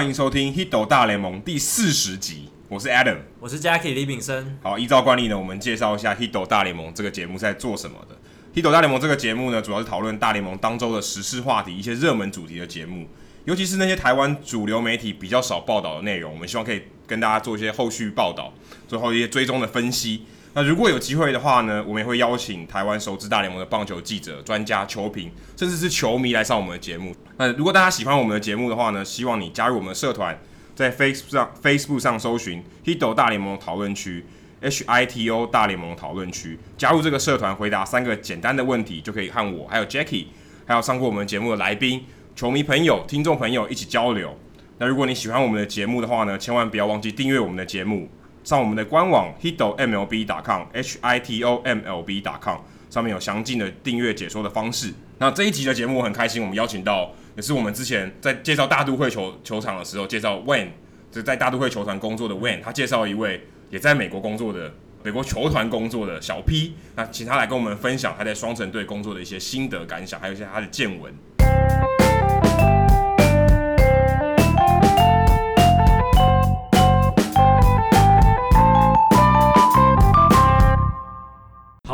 欢迎收听《Hito 大联盟》第四十集，我是 Adam，我是 Jackie 李炳生。好，依照惯例呢，我们介绍一下《Hito 大联盟》这个节目是在做什么的。《Hito 大联盟》这个节目呢，主要是讨论大联盟当周的时事话题，一些热门主题的节目，尤其是那些台湾主流媒体比较少报道的内容，我们希望可以跟大家做一些后续报道，最后一些追踪的分析。那如果有机会的话呢，我们也会邀请台湾熟知大联盟的棒球记者、专家、球评，甚至是球迷来上我们的节目。那如果大家喜欢我们的节目的话呢，希望你加入我们的社团，在 Facebook 上 Facebook 上搜寻 Hito 大联盟讨论区 H I T O 大联盟讨论区，加入这个社团，回答三个简单的问题，就可以和我还有 Jackie，还有上过我们节目的来宾、球迷朋友、听众朋友一起交流。那如果你喜欢我们的节目的话呢，千万不要忘记订阅我们的节目。上我们的官网 hitomlb.com，h i t o m l b.com，上面有详尽的订阅解说的方式。那这一集的节目我很开心，我们邀请到也是我们之前在介绍大都会球球场的时候介绍 Wayne，就是在大都会球团工作的 Wayne，他介绍一位也在美国工作的美国球团工作的小 P，那请他来跟我们分享他在双城队工作的一些心得感想，还有一些他的见闻。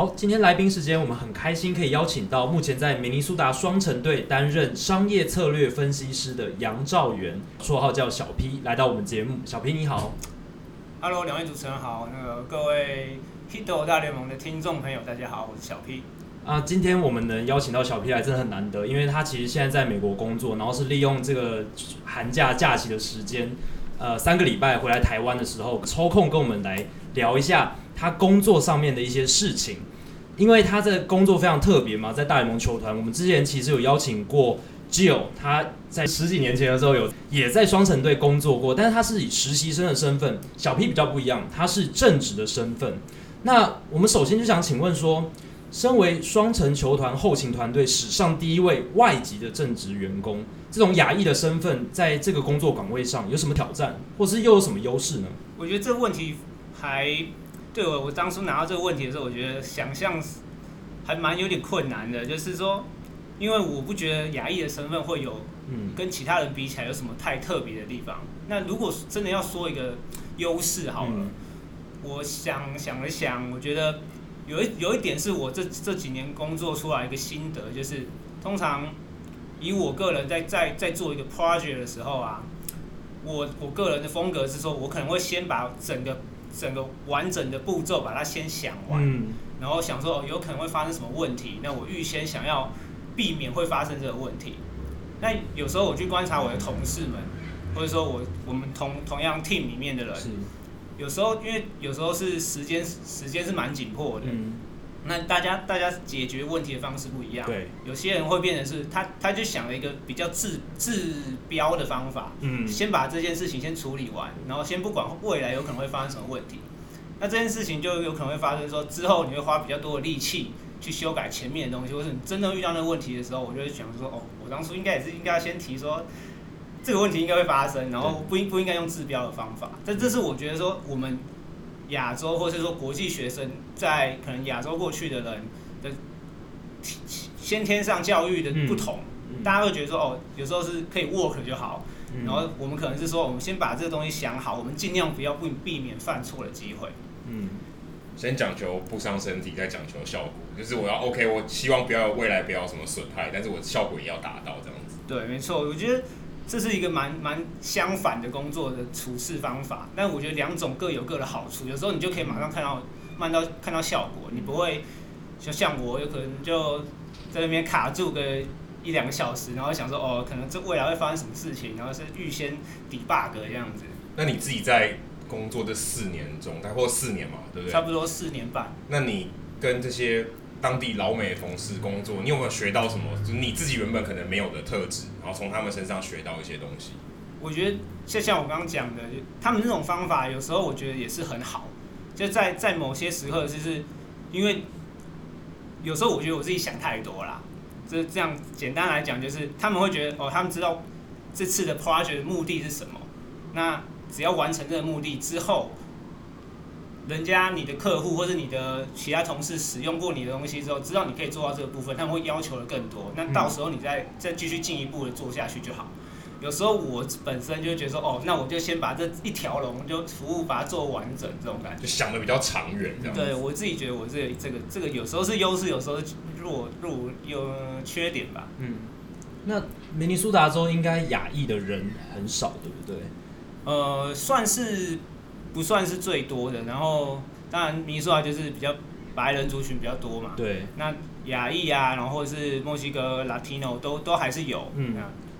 好，今天来宾时间，我们很开心可以邀请到目前在明尼苏达双城队担任商业策略分析师的杨兆元，绰号叫小 P，来到我们节目。小 P 你好，Hello，两位主持人好，那个各位 Hito 大联盟的听众朋友，大家好，我是小 P。啊，今天我们能邀请到小 P 来，真的很难得，因为他其实现在在美国工作，然后是利用这个寒假假期的时间，呃，三个礼拜回来台湾的时候，抽空跟我们来聊一下。他工作上面的一些事情，因为他的工作非常特别嘛，在大联盟球团，我们之前其实有邀请过 Jill，他在十几年前的时候有也在双城队工作过，但是他是以实习生的身份，小 P 比较不一样，他是正职的身份。那我们首先就想请问说，身为双城球团后勤团队史上第一位外籍的正职员工，这种亚裔的身份，在这个工作岗位上有什么挑战，或是又有什么优势呢？我觉得这个问题还。对我，我当初拿到这个问题的时候，我觉得想象还蛮有点困难的。就是说，因为我不觉得亚裔的身份会有，跟其他人比起来有什么太特别的地方。那如果真的要说一个优势好了，嗯、我想想了想，我觉得有一有一点是我这这几年工作出来一个心得，就是通常以我个人在在在做一个 project 的时候啊，我我个人的风格是说，我可能会先把整个。整个完整的步骤把它先想完，嗯、然后想说有可能会发生什么问题，那我预先想要避免会发生这个问题。那有时候我去观察我的同事们，或者说我我们同同样 team 里面的人，有时候因为有时候是时间时间是蛮紧迫的。嗯那大家大家解决问题的方式不一样，对，有些人会变成是他他就想了一个比较治治标的方法，嗯，先把这件事情先处理完，然后先不管未来有可能会发生什么问题，那这件事情就有可能会发生说之后你会花比较多的力气去修改前面的东西，或是你真正遇到那个问题的时候，我就会想说哦，我当初应该也是应该要先提说这个问题应该会发生，然后不应不应该用治标的方法，但这是我觉得说我们。亚洲或是说国际学生，在可能亚洲过去的人的先天上教育的不同，大家会觉得说哦，有时候是可以 work 就好，嗯、然后我们可能是说，我们先把这个东西想好，我们尽量不要避避免犯错的机会。嗯，先讲求不伤身体，再讲求效果，就是我要 OK，我希望不要未来不要什么损害，但是我效果也要达到这样子。对，没错，我觉得。这是一个蛮蛮相反的工作的处事方法，但我觉得两种各有各的好处。有时候你就可以马上看到，慢到看到效果，你不会就像我有可能就在那边卡住个一两个小时，然后想说哦，可能这未来会发生什么事情，然后是预先 debug 这样子。那你自己在工作这四年中，大概或四年嘛，对不对？差不多四年半。那你跟这些。当地老美同事工作，你有没有学到什么？就是你自己原本可能没有的特质，然后从他们身上学到一些东西。我觉得就像我刚刚讲的，他们这种方法有时候我觉得也是很好。就在在某些时刻，就是因为有时候我觉得我自己想太多啦。这这样简单来讲，就是他们会觉得哦，他们知道这次的 project 的目的是什么，那只要完成这个目的之后。人家你的客户或者你的其他同事使用过你的东西之后，知道你可以做到这个部分，他们会要求的更多。那到时候你再再继续进一步的做下去就好。有时候我本身就觉得说，哦，那我就先把这一条龙就服务把它做完整，这种感觉。就想的比较长远，这样。对我自己觉得我这个这个这个有时候是优势，有时候是弱弱有缺点吧。嗯。那明尼苏达州应该亚裔的人很少，对不对？呃，算是不算是最多的。然后当然明尼苏达就是比较白人族群比较多嘛。对。那亚裔啊，然后是墨西哥 Latino 都都还是有。嗯。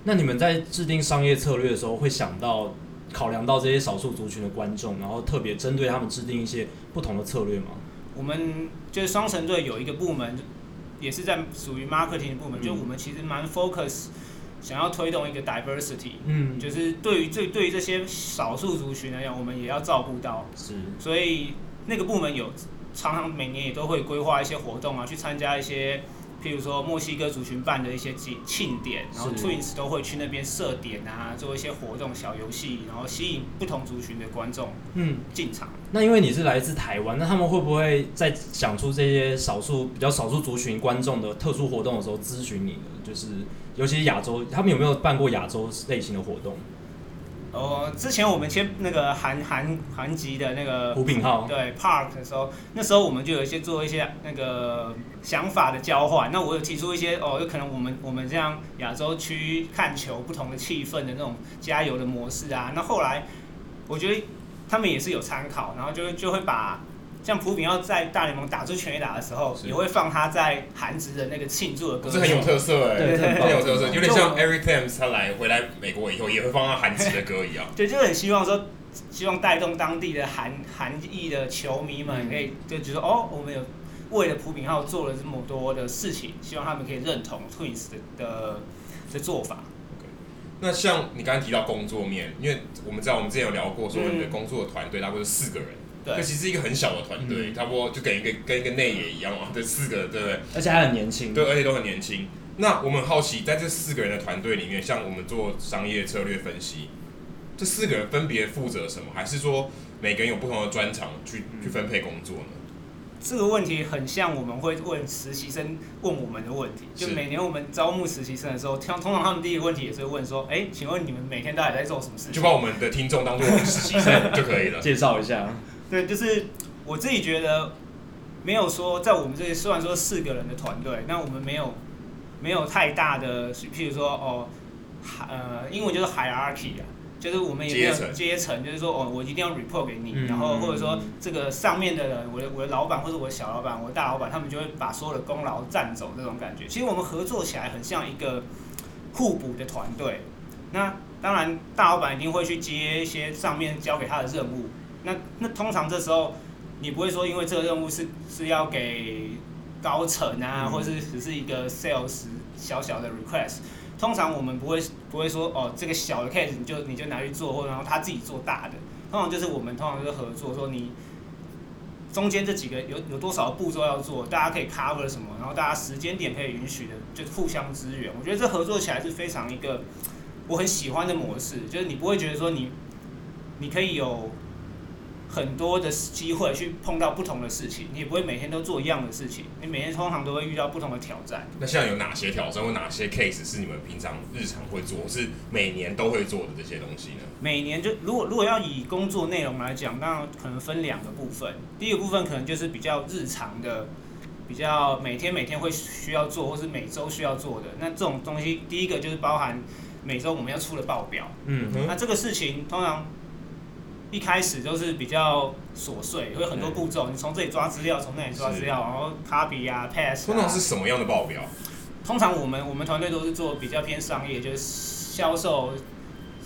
那你们在制定商业策略的时候，会想到考量到这些少数族群的观众，然后特别针对他们制定一些不同的策略吗？我们就是双城队有一个部门，也是在属于 marketing 的部门，嗯、就我们其实蛮 focus 想要推动一个 diversity，嗯，就是对于这对于这些少数族群来讲，我们也要照顾到，是，所以那个部门有常常每年也都会规划一些活动啊，去参加一些。譬如说墨西哥族群办的一些庆典，然后 Twins 都会去那边设点啊，做一些活动、小游戏，然后吸引不同族群的观众嗯进场。那因为你是来自台湾，那他们会不会在想出这些少数比较少数族群观众的特殊活动的时候咨询你呢？就是尤其是亚洲，他们有没有办过亚洲类型的活动？哦，之前我们签那个韩韩韩籍的那个胡品浩对 Park 的时候，那时候我们就有一些做一些那个想法的交换。那我有提出一些哦，有可能我们我们这样亚洲区看球不同的气氛的那种加油的模式啊。那后来我觉得他们也是有参考，然后就就会把。像朴炳耀在大联盟打出全垒打的时候，也会放他在韩职的那个庆祝的歌，这很有特色哎，对，很有特色，有点像 Eric Thames 他来回来美国以后也会放他韩职的歌一样。对，就很希望说，希望带动当地的韩韩裔的球迷们，可以就觉得哦，我们有为了朴炳浩做了这么多的事情，希望他们可以认同 Twins 的的的做法。那像你刚刚提到工作面，因为我们知道我们之前有聊过，说你的工作的团队大概是四个人。这其实是一个很小的团队，嗯、差不多就跟一个跟一个内野一样嘛，这四个对不对？而且还很年轻。对，而且都很年轻。那我们好奇，在这四个人的团队里面，像我们做商业策略分析，这四个人分别负责什么？还是说每个人有不同的专长去去分配工作呢？这个问题很像我们会问实习生问我们的问题，就每年我们招募实习生的时候，通通常他们第一个问题也是会问说：哎，请问你们每天到底在做什么事情？就把我们的听众当做实习生就可以了。介绍一下。对，就是我自己觉得，没有说在我们这里，虽然说四个人的团队，那我们没有没有太大的，譬如说哦，呃，英文就是 hierarchy 啊，就是我们也没有阶层，就是说哦，我一定要 report 给你，然后或者说这个上面的人，我的我的老板或者我的小老板，我的大老板，他们就会把所有的功劳占走这种感觉。其实我们合作起来很像一个互补的团队。那当然，大老板一定会去接一些上面交给他的任务。那那通常这时候，你不会说因为这个任务是是要给高层啊，嗯、或是只是一个 sales 小小的 request。通常我们不会不会说哦，这个小的 case 你就你就拿去做，或者然后他自己做大的。通常就是我们通常就是合作，说你中间这几个有有多少步骤要做，大家可以 cover 什么，然后大家时间点可以允许的，就互相支援。我觉得这合作起来是非常一个我很喜欢的模式，就是你不会觉得说你你可以有。很多的机会去碰到不同的事情，你也不会每天都做一样的事情，你每天通常都会遇到不同的挑战。那现在有哪些挑战或哪些 case 是你们平常日常会做，是每年都会做的这些东西呢？每年就如果如果要以工作内容来讲，那可能分两个部分。第一个部分可能就是比较日常的，比较每天每天会需要做，或是每周需要做的。那这种东西，第一个就是包含每周我们要出的报表。嗯哼，那这个事情通常。一开始就是比较琐碎，会很多步骤，你从这里抓资料，从那里抓资料，然后 copy 啊，pass 啊。通常是什么样的报表？通常我们我们团队都是做比较偏商业，就是销售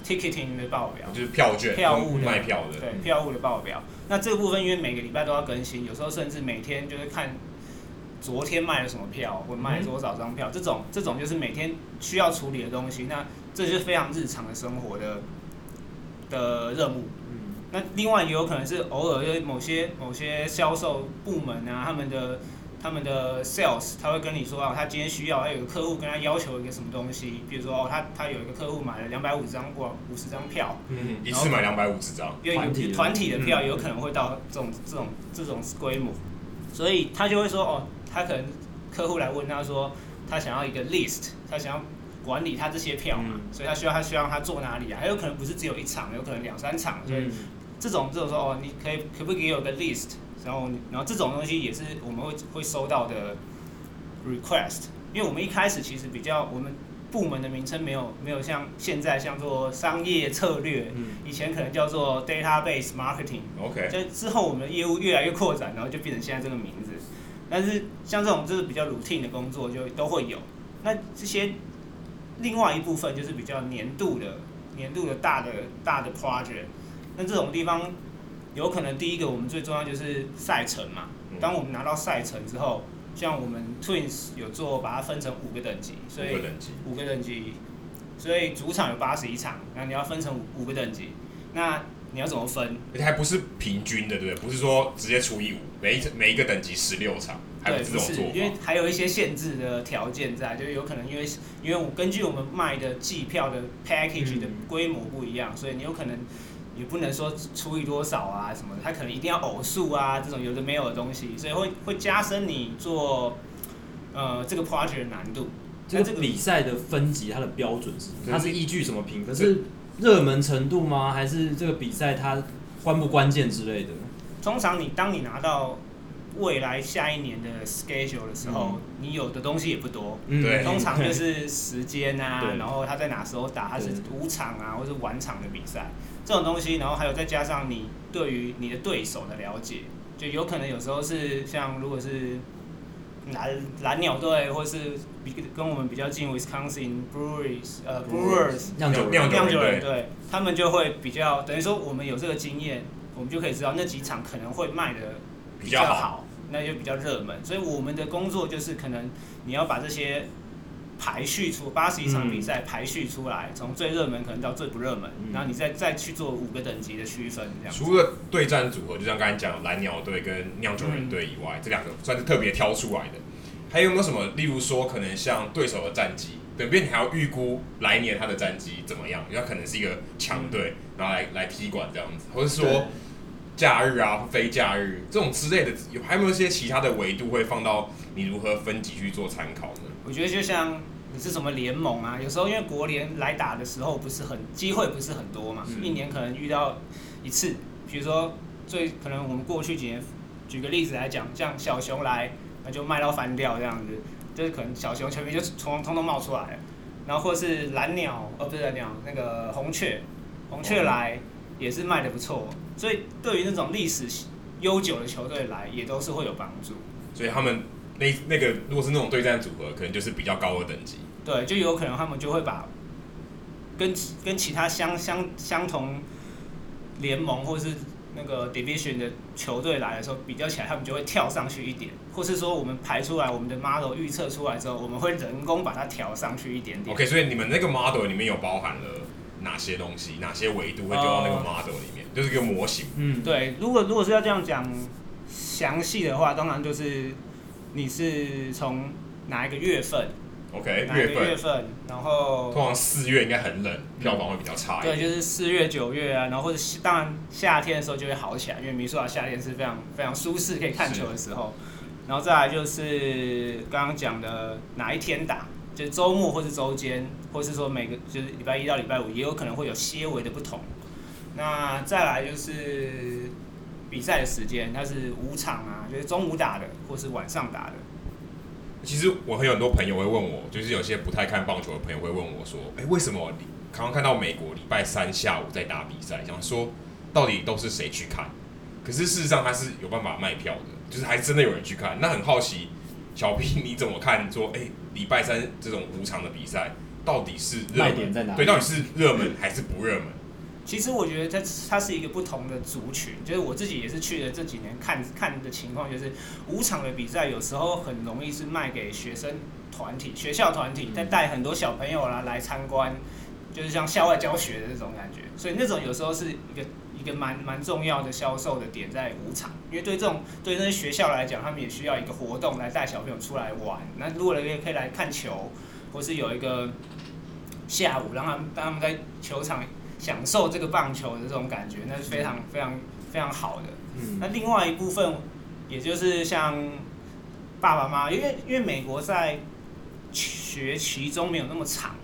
ticketing 的报表，就是票券、票务的卖票的，对，票务的报表。那这个部分因为每个礼拜都要更新，有时候甚至每天就是看昨天卖了什么票，或卖了多少张票，这种这种就是每天需要处理的东西。那这就是非常日常的生活的的任务。那另外也有可能是偶尔，因为某些某些销售部门啊，他们的他们的 sales，他会跟你说啊，他今天需要，他有个客户跟他要求一个什么东西，比如说哦，他他有一个客户买了两百五十张过五十张票，嗯，一次买两百五十张，因为有团体的。票有可能会到这种这种这种规模，所以他就会说哦，他可能客户来问他说，他想要一个 list，他想要管理他这些票嘛，嗯、所以他需要他需要他做哪里啊？还有可能不是只有一场，有可能两三场，所以这种这种说哦，你可以可不可以有个 list？然后然后这种东西也是我们会会收到的 request，因为我们一开始其实比较我们。部门的名称没有没有像现在像做商业策略，嗯、以前可能叫做 database marketing。OK。就之后我们的业务越来越扩展，然后就变成现在这个名字。但是像这种就是比较 routine 的工作就都会有。那这些另外一部分就是比较年度的年度的大的大的 project。那这种地方有可能第一个我们最重要就是赛程嘛。当我们拿到赛程之后。像我们 Twins 有做，把它分成五个等级，所以五个等级，所以主场有八十一场，那你要分成五个等级，那你要怎么分？而且还不是平均的，对不对？不是说直接除以五，每一每一个等级十六场，还不是这种做。因为还有一些限制的条件在，就是有可能因为因为我根据我们卖的季票的 package 的规模不一样，嗯、所以你有可能。也不能说除以多少啊什么的，他可能一定要偶数啊，这种有的没有的东西，所以会会加深你做呃这个 project 的难度。那这个比赛的分级，它的标准是？它是依据什么评分？是热门程度吗？还是这个比赛它关不关键之类的？通常你当你拿到。未来下一年的 schedule 的时候，嗯、你有的东西也不多，对、嗯，通常就 是时间啊，然后他在哪时候打，他是五场啊，或是晚场的比赛，这种东西，然后还有再加上你对于你的对手的了解，就有可能有时候是像如果是蓝蓝鸟队，或是比跟我们比较近 Wisconsin Breweries 呃 Brewers 酿酒酿酒人对，他们就会比较等于说我们有这个经验，我们就可以知道那几场可能会卖的。比较好，那就比较热门，所以我们的工作就是可能你要把这些排序出八十一场比赛排序出来，从、嗯、最热门可能到最不热门，嗯、然后你再再去做五个等级的区分，这样。除了对战组合，就像刚才讲蓝鸟队跟酿酒人队以外，嗯、这两个算是特别挑出来的。还有没有什么？例如说，可能像对手的战绩，等边你还要预估来年他的战绩怎么样？因为他可能是一个强队，嗯、然后来来踢馆这样子，或者说。假日啊，非假日这种之类的，有还有没有一些其他的维度会放到你如何分级去做参考呢？我觉得就像你是什么联盟啊，有时候因为国联来打的时候不是很机会不是很多嘛，一年可能遇到一次，比如说最可能我们过去几年，举个例子来讲，像小熊来那就卖到翻掉这样子，就是可能小熊球迷就从通通冒出来了，然后或是蓝鸟哦不是蓝鸟那个红雀，红雀来也是卖的不错。所以，对于那种历史悠久的球队来，也都是会有帮助。所以他们那那个，如果是那种对战组合，可能就是比较高的等级。对，就有可能他们就会把跟跟其他相相相同联盟或是那个 division 的球队来的时候比较起来，他们就会跳上去一点，或是说我们排出来我们的 model 预测出来之后，我们会人工把它调上去一点点。OK，所以你们那个 model 里面有包含了。哪些东西，哪些维度会丢到那个 model 里面，呃、就是一个模型。嗯，对。如果如果是要这样讲详细的话，当然就是你是从哪一个月份？OK，哪一个月份？然后通常四月应该很冷，票房会比较差一点。对，就是四月、九月啊，然后或者当然夏天的时候就会好起来，因为米苏瓦夏天是非常非常舒适可以看球的时候。然后再来就是刚刚讲的哪一天打。就是周末或是周间，或是说每个就是礼拜一到礼拜五，也有可能会有些微的不同。那再来就是比赛的时间，它是午场啊，就是中午打的，或是晚上打的。其实我很有很多朋友会问我，就是有些不太看棒球的朋友会问我说：“哎，为什么你刚刚看到美国礼拜三下午在打比赛？想说到底都是谁去看？可是事实上他是有办法卖票的，就是还真的有人去看。那很好奇。”小 P，你怎么看？说，哎、欸，礼拜三这种五场的比赛，到底是热门？对，到底是热门还是不热门？其实我觉得它它是一个不同的族群，就是我自己也是去了这几年看看的情况，就是五场的比赛有时候很容易是卖给学生团体、学校团体，再带很多小朋友啦来参观，就是像校外教学的那种感觉，所以那种有时候是一个。一个蛮蛮重要的销售的点在五场，因为对这种对那些学校来讲，他们也需要一个活动来带小朋友出来玩。那如果也可以来看球，或是有一个下午让他们让他们在球场享受这个棒球的这种感觉，那是非常非常非常好的。嗯。那另外一部分，也就是像爸爸妈妈，因为因为美国在学期中没有那么长，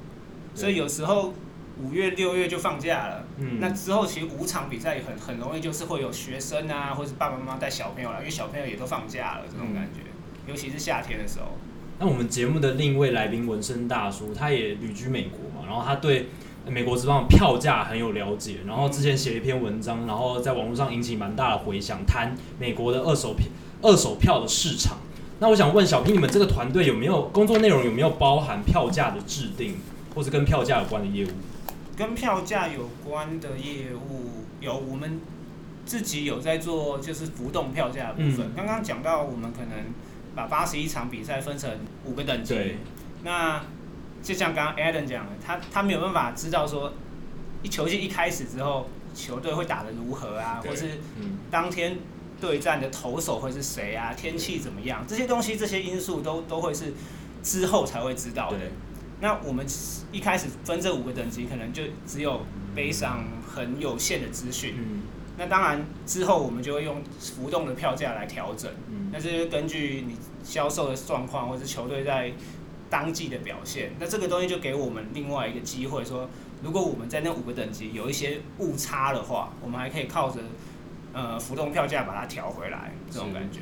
所以有时候五月六月就放假了。嗯，那之后其实五场比赛也很很容易就是会有学生啊，或是爸爸妈妈带小朋友来，因为小朋友也都放假了，这种感觉，尤其是夏天的时候。那我们节目的另一位来宾纹身大叔，他也旅居美国嘛，然后他对美国职棒票价很有了解，然后之前写了一篇文章，然后在网络上引起蛮大的回响，谈美国的二手票二手票的市场。那我想问小 P，你们这个团队有没有工作内容有没有包含票价的制定，或是跟票价有关的业务？跟票价有关的业务有，我们自己有在做，就是浮动票价的部分。刚刚讲到，我们可能把八十一场比赛分成五个等级。对。那就像刚刚 Adam 讲的，他他没有办法知道说，一球季一开始之后，球队会打得如何啊，或是当天。对战的投手会是谁啊？天气怎么样？这些东西，这些因素都都会是之后才会知道的。那我们一开始分这五个等级，可能就只有背上很有限的资讯。嗯。那当然之后我们就会用浮动的票价来调整。嗯。那这就根据你销售的状况，或是球队在当季的表现。那这个东西就给我们另外一个机会，说如果我们在那五个等级有一些误差的话，我们还可以靠着。呃，浮动票价把它调回来，这种感觉。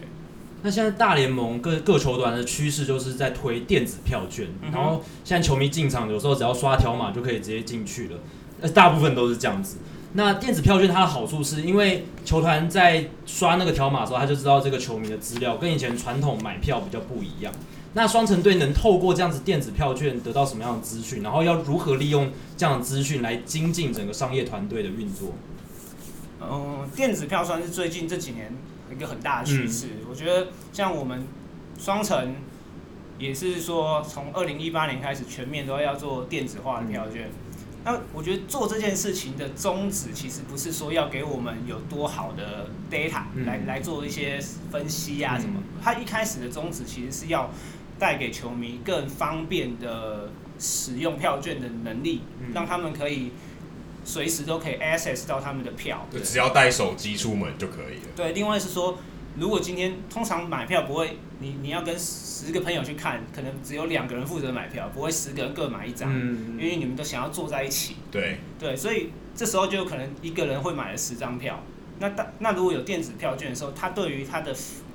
那现在大联盟各各球团的趋势就是在推电子票券，嗯、然后现在球迷进场有时候只要刷条码就可以直接进去了，呃，大部分都是这样子。那电子票券它的好处是因为球团在刷那个条码的时候，他就知道这个球迷的资料跟以前传统买票比较不一样。那双城队能透过这样子电子票券得到什么样的资讯？然后要如何利用这样的资讯来精进整个商业团队的运作？嗯，电子票算是最近这几年一个很大的趋势。嗯、我觉得像我们双城也是说，从二零一八年开始全面都要做电子化的票券。嗯、那我觉得做这件事情的宗旨，其实不是说要给我们有多好的 data 来、嗯、来做一些分析啊什么。它一开始的宗旨其实是要带给球迷更方便的使用票券的能力，嗯、让他们可以。随时都可以 access 到他们的票，对，只要带手机出门就可以了。对，另外是说，如果今天通常买票不会，你你要跟十个朋友去看，可能只有两个人负责买票，不会十个人各买一张，嗯，因为你们都想要坐在一起。对，对，所以这时候就有可能一个人会买了十张票。那当那如果有电子票券的时候，它对于它的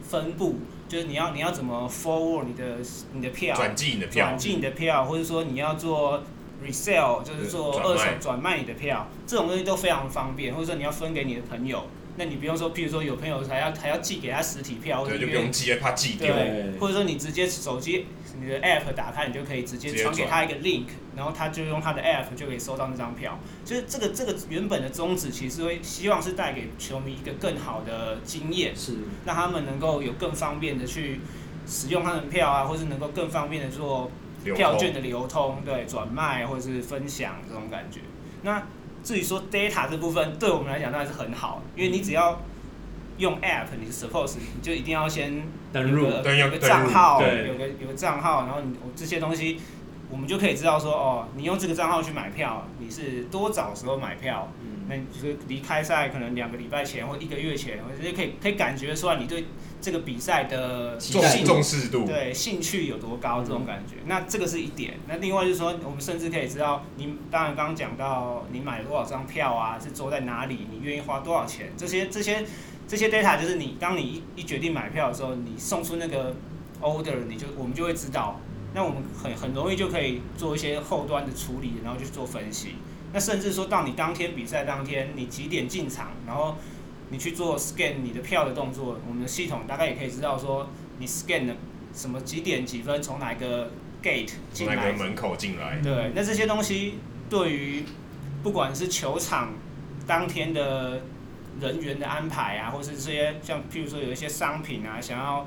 分布，就是你要你要怎么 forward 你的你的票，转寄你的票，转寄你的票，或者说你要做。resell 就是做二手转卖你的票，这种东西都非常方便，或者说你要分给你的朋友，那你不用说，譬如说有朋友还要还要寄给他实体票，对，就不用寄，怕寄丢。对，或者说你直接手机你的 app 打开，你就可以直接传给他一个 link，然后他就用他的 app 就可以收到那张票。就是这个这个原本的宗旨，其实会希望是带给球迷一个更好的经验，是让他们能够有更方便的去使用他们的票啊，或是能够更方便的做。票券的流通，对转卖或者是分享这种感觉。那至于说 data 这部分，对我们来讲当然是很好，因为你只要用 app，你 suppose 你就一定要先登入，有个账号，有个有个账号，然后你这些东西，我们就可以知道说，哦，你用这个账号去买票，你是多早时候买票？嗯，那就是离开赛可能两个礼拜前或一个月前，或者可以可以感觉出来你对。这个比赛的重重视度，对兴趣有多高，这种感觉，那这个是一点。那另外就是说，我们甚至可以知道，你当然刚刚讲到你买了多少张票啊，是坐在哪里，你愿意花多少钱，这些这些这些 data 就是你当你一一决定买票的时候，你送出那个 order，你就我们就会知道。那我们很很容易就可以做一些后端的处理，然后去做分析。那甚至说到你当天比赛当天，你几点进场，然后。你去做 scan 你的票的动作，我们的系统大概也可以知道说你 scan 的什么几点几分从哪个 gate 进来，从哪个门口进来。对，那这些东西对于不管是球场当天的人员的安排啊，或是这些像譬如说有一些商品啊，想要。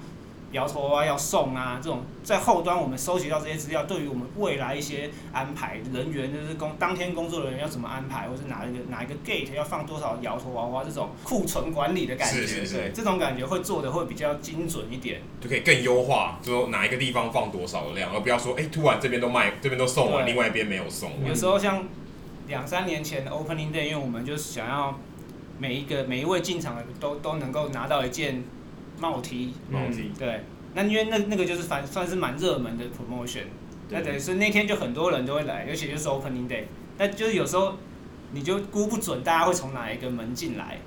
摇头啊，要送啊，这种在后端我们收集到这些资料，对于我们未来一些安排人员，就是工当天工作的人要怎么安排，或是哪一个哪一个 gate 要放多少摇头娃娃，这种库存管理的感觉，是是是对，这种感觉会做的会比较精准一点，就可以更优化，就说哪一个地方放多少的量，而不要说，哎、欸，突然这边都卖，这边都送完，另外一边没有送。有时候像两三年前的 opening day，因为我们就是想要每一个每一位进场的都都能够拿到一件。帽 T，帽 T，对，那因为那那个就是反算是蛮热门的 promotion，那等于是那天就很多人都会来，尤其就是 opening day。那就是有时候你就估不准大家会从哪一个门进来。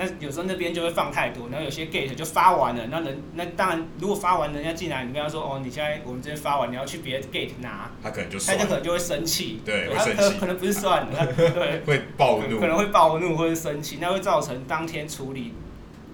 那有时候那边就会放太多，然后有些 gate 就发完了，那人那当然如果发完人家进来，你跟他说哦，你现在我们这边发完，你要去别的 gate 拿，他可能就他就可能就会生气，对，对会生气，他可能不是算了，对，会暴怒，可能会暴怒或者生气，那会造成当天处理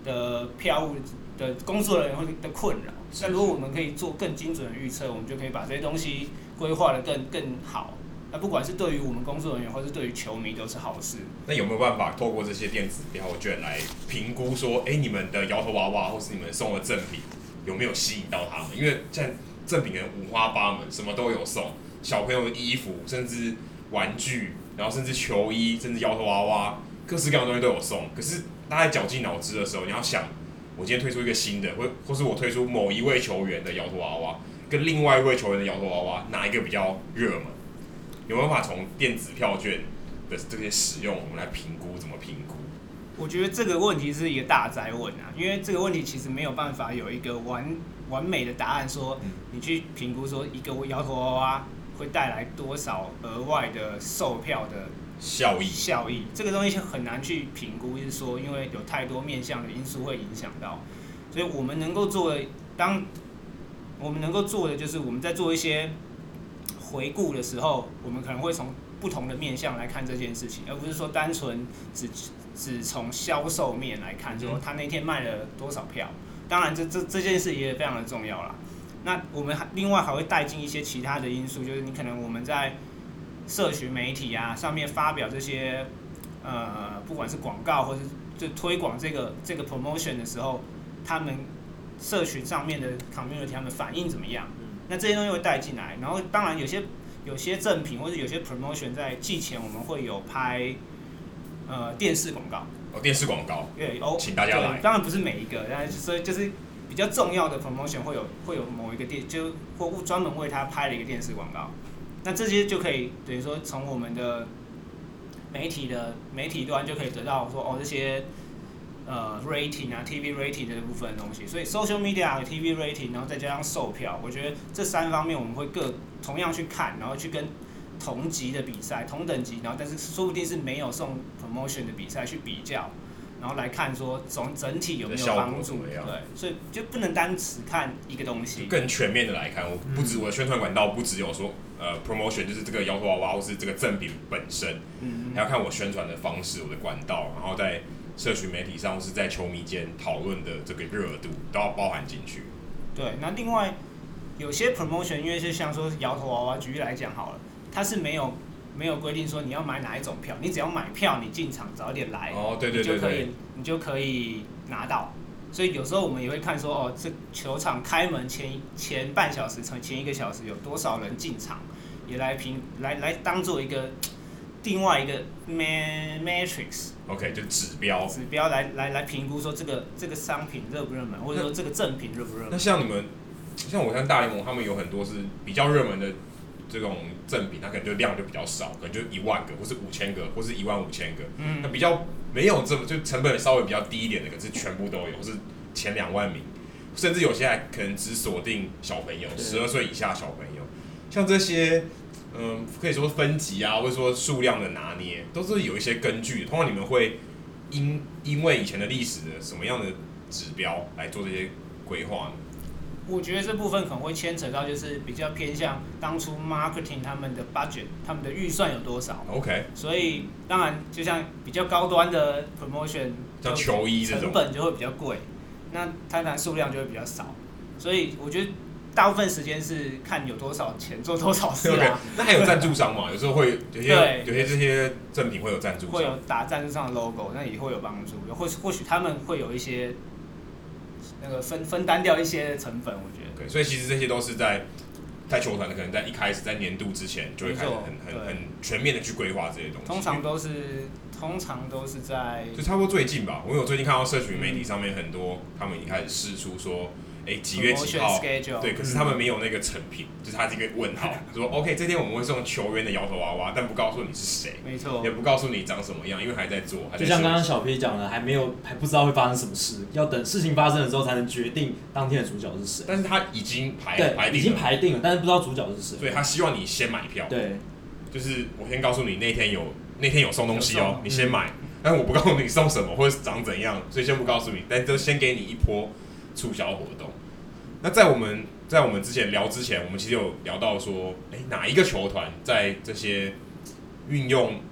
的票务的工作人员会的困扰。那如果我们可以做更精准的预测，我们就可以把这些东西规划的更更好。那不管是对于我们工作人员，或是对于球迷，都是好事。那有没有办法透过这些电子票券来评估说，哎、欸，你们的摇头娃娃或是你们送的赠品有没有吸引到他们？因为现在赠品的五花八门，什么都有送，小朋友的衣服，甚至玩具，然后甚至球衣，甚至摇头娃娃，各式各样的东西都有送。可是大家绞尽脑汁的时候，你要想，我今天推出一个新的，或或是我推出某一位球员的摇头娃娃，跟另外一位球员的摇头娃娃，哪一个比较热门？有没有办法从电子票券的这些使用，我们来评估怎么评估？我觉得这个问题是一个大灾问啊，因为这个问题其实没有办法有一个完完美的答案，说你去评估说一个摇头娃娃会带来多少额外的售票的效益。效益这个东西很难去评估，就是说因为有太多面向的因素会影响到，所以我们能够做的，当我们能够做的就是我们在做一些。回顾的时候，我们可能会从不同的面向来看这件事情，而不是说单纯只只从销售面来看，说他那天卖了多少票。当然这，这这这件事也非常的重要啦。那我们还另外还会带进一些其他的因素，就是你可能我们在社群媒体啊上面发表这些呃，不管是广告或是就推广这个这个 promotion 的时候，他们社群上面的 community 他们反应怎么样？那这些东西会带进来，然后当然有些有些赠品或者有些 promotion 在季前我们会有拍呃电视广告哦，电视广告对哦，请大家来。当然不是每一个，但是所以就是比较重要的 promotion 会有会有某一个电就或专门为他拍了一个电视广告，那这些就可以等于说从我们的媒体的媒体端就可以得到说哦这些。呃，rating 啊，TV rating 这部分东西，所以 social media 和 TV rating，然后再加上售票，我觉得这三方面我们会各同样去看，然后去跟同级的比赛、同等级，然后但是说不定是没有送 promotion 的比赛去比较，然后来看说总整体有没有帮助，对，所以就不能单只看一个东西，更全面的来看，我不止我的宣传管道，不只有说呃 promotion 就是这个摇头娃娃或是这个赠品本身，嗯，还要看我宣传的方式、我的管道，然后在。社群媒体上或是在球迷间讨论的这个热度都要包含进去。对，那另外有些 promotion，因为是像说摇头娃娃，举例来讲好了，它是没有没有规定说你要买哪一种票，你只要买票，你进场早点来，哦，对对对，对，你就可以你就可以拿到。所以有时候我们也会看说，哦，这球场开门前前半小时、前前一个小时有多少人进场，也来评来来当做一个。另外一个 matrix，OK，、okay, 就指标，指标来来来评估说这个这个商品热不热门，或者说这个赠品热不热门。那像你们，像我看大联盟，他们有很多是比较热门的这种赠品，它可能就量就比较少，可能就一万个，或是五千个，或是一万五千个。嗯。那比较没有这么就成本稍微比较低一点的，可是全部都有，或是前两万名，甚至有些还可能只锁定小朋友，十二岁以下小朋友，像这些。嗯，可以说分级啊，或者说数量的拿捏，都是有一些根据。通常你们会因因为以前的历史的什么样的指标来做这些规划呢？我觉得这部分可能会牵扯到，就是比较偏向当初 marketing 他们的 budget，他们的预算有多少。OK。所以当然，就像比较高端的 promotion，像球衣这种，成本就会比较贵，那它的数量就会比较少。所以我觉得。大部分时间是看有多少钱做多少事啊。Okay, 那还有赞助商嘛？有时候会有些有些这些赠品会有赞助商，会有打赞助商的 logo，那也会有帮助。或许或许他们会有一些那个分分担掉一些成本，我觉得。Okay, 所以其实这些都是在在球团的可能在一开始在年度之前就会开始很很很全面的去规划这些东西。通常都是通常都是在就差不多最近吧。我有最近看到社群媒体上面很多他们已经开始试出说。哎几月几号，对，可是他们没有那个成品，嗯、就是他这个问号，说 OK，这天我们会送球员的摇头娃娃，但不告诉你是谁，没错，也不告诉你长什么样，因为还在做，就像刚刚小 P 讲的，还没有还不知道会发生什么事，要等事情发生的时候才能决定当天的主角是谁。但是他已经排排定了，已经排定了，但是不知道主角是谁，所以他希望你先买票，对，就是我先告诉你那天有那天有送东西哦、喔，你先买，嗯、但我不告诉你送什么或者长怎样，所以先不告诉你，但就先给你一波促销活动。那在我们在我们之前聊之前，我们其实有聊到说，诶、欸，哪一个球团在这些运用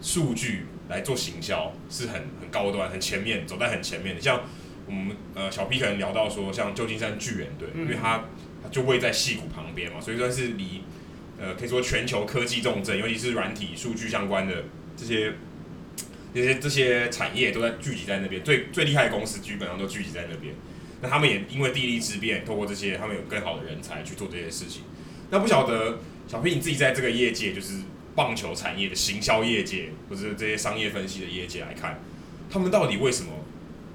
数据来做行销是很很高端、很前面、走在很前面的？像我们呃小 P 可能聊到说，像旧金山巨人队，因为他他就位在戏谷旁边嘛，所以算是离呃可以说全球科技重镇，尤其是软体数据相关的这些这些这些产业都在聚集在那边，最最厉害的公司基本上都聚集在那边。那他们也因为地利之便，透过这些，他们有更好的人才去做这些事情。那不晓得小 P 你自己在这个业界，就是棒球产业的行销业界，或者这些商业分析的业界来看，他们到底为什么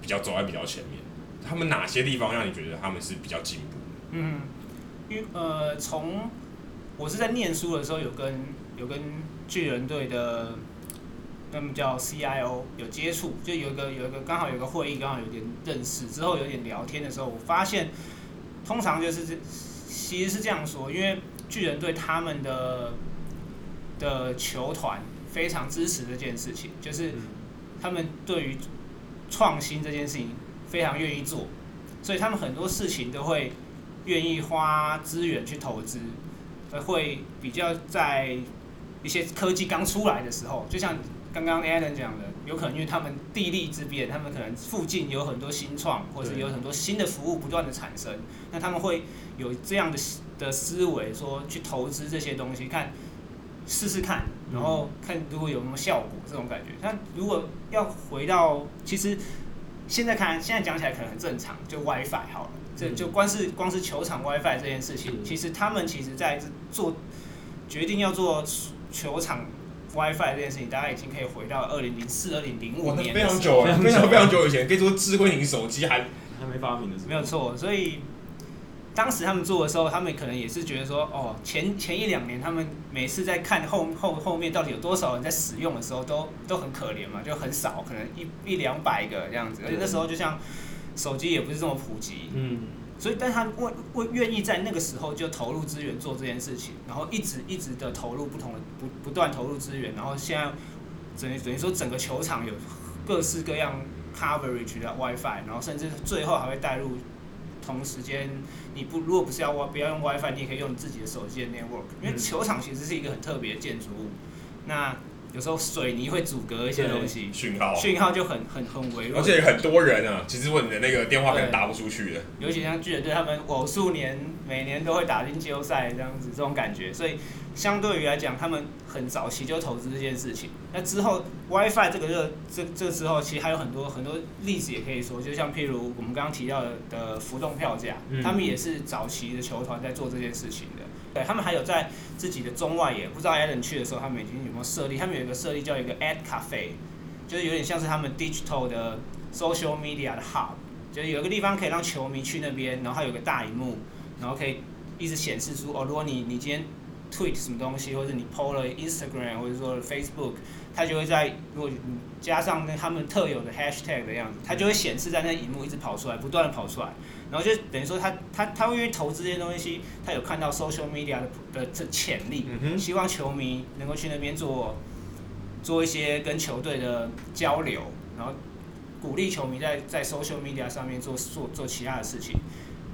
比较走在比较前面？他们哪些地方让你觉得他们是比较进步？嗯，因为呃，从我是在念书的时候有跟有跟巨人队的。他们叫 CIO 有接触，就有一个有一个刚好有个会议，刚好有点认识之后有点聊天的时候，我发现通常就是这其实是这样说，因为巨人对他们的的球团非常支持这件事情，就是他们对于创新这件事情非常愿意做，所以他们很多事情都会愿意花资源去投资，会比较在一些科技刚出来的时候，就像。刚刚 Alan 讲的，有可能因为他们地利之便，他们可能附近有很多新创，或者有很多新的服务不断的产生，那他们会有这样的的思维，说去投资这些东西，看试试看，然后看如果有什么效果，这种感觉。那如果要回到，其实现在看，现在讲起来可能很正常，就 WiFi 好了，这就光是光是球场 WiFi 这件事情，其实他们其实在做决定要做球场。WiFi 这件事情，大家已经可以回到二零零四、二零零五年，非常久了，非常非常久以前，可以说智慧型手机还还没发明的时候，没有错。所以当时他们做的时候，他们可能也是觉得说，哦，前前一两年，他们每次在看后后后面到底有多少人在使用的时候，都都很可怜嘛，就很少，可能一一两百个这样子。而且那时候就像手机也不是这么普及，嗯。所以，但他为为愿意在那个时候就投入资源做这件事情，然后一直一直的投入不同的不不断投入资源，然后现在等于等于说整个球场有各式各样 coverage 的 WiFi，然后甚至最后还会带入同时间你不如果不是要不要用 WiFi，你也可以用你自己的手机的 network，因为球场其实是一个很特别的建筑物，那。有时候水泥会阻隔一些东西，讯号讯号就很很很微弱，而且很多人啊，其实问你的那个电话可能打不出去的。尤其像巨人队，他们偶数年每年都会打进季后赛这样子，这种感觉，所以相对于来讲，他们很早期就投资这件事情。那之后 WiFi 这个热，这这之后其实还有很多很多例子也可以说，就像譬如我们刚刚提到的的浮动票价，嗯、他们也是早期的球团在做这件事情的。对，他们还有在自己的中外野，不知道 Allen 去的时候，他们已经有没有设立？他们有一个设立叫一个 Ad Cafe，就是有点像是他们 Digital 的 Social Media 的 Hub，就是有一个地方可以让球迷去那边，然后它有个大荧幕，然后可以一直显示出哦，如果你你今天 Tweet 什么东西，或者你 PO 了 Instagram 或者说 Facebook，它就会在如果你加上那他们特有的 Hashtag 的样子，它就会显示在那荧幕一直跑出来，不断的跑出来。然后就等于说他他他会因为投资这些东西，他有看到 social media 的的这潜力，希望球迷能够去那边做做一些跟球队的交流，然后鼓励球迷在在 social media 上面做做做其他的事情。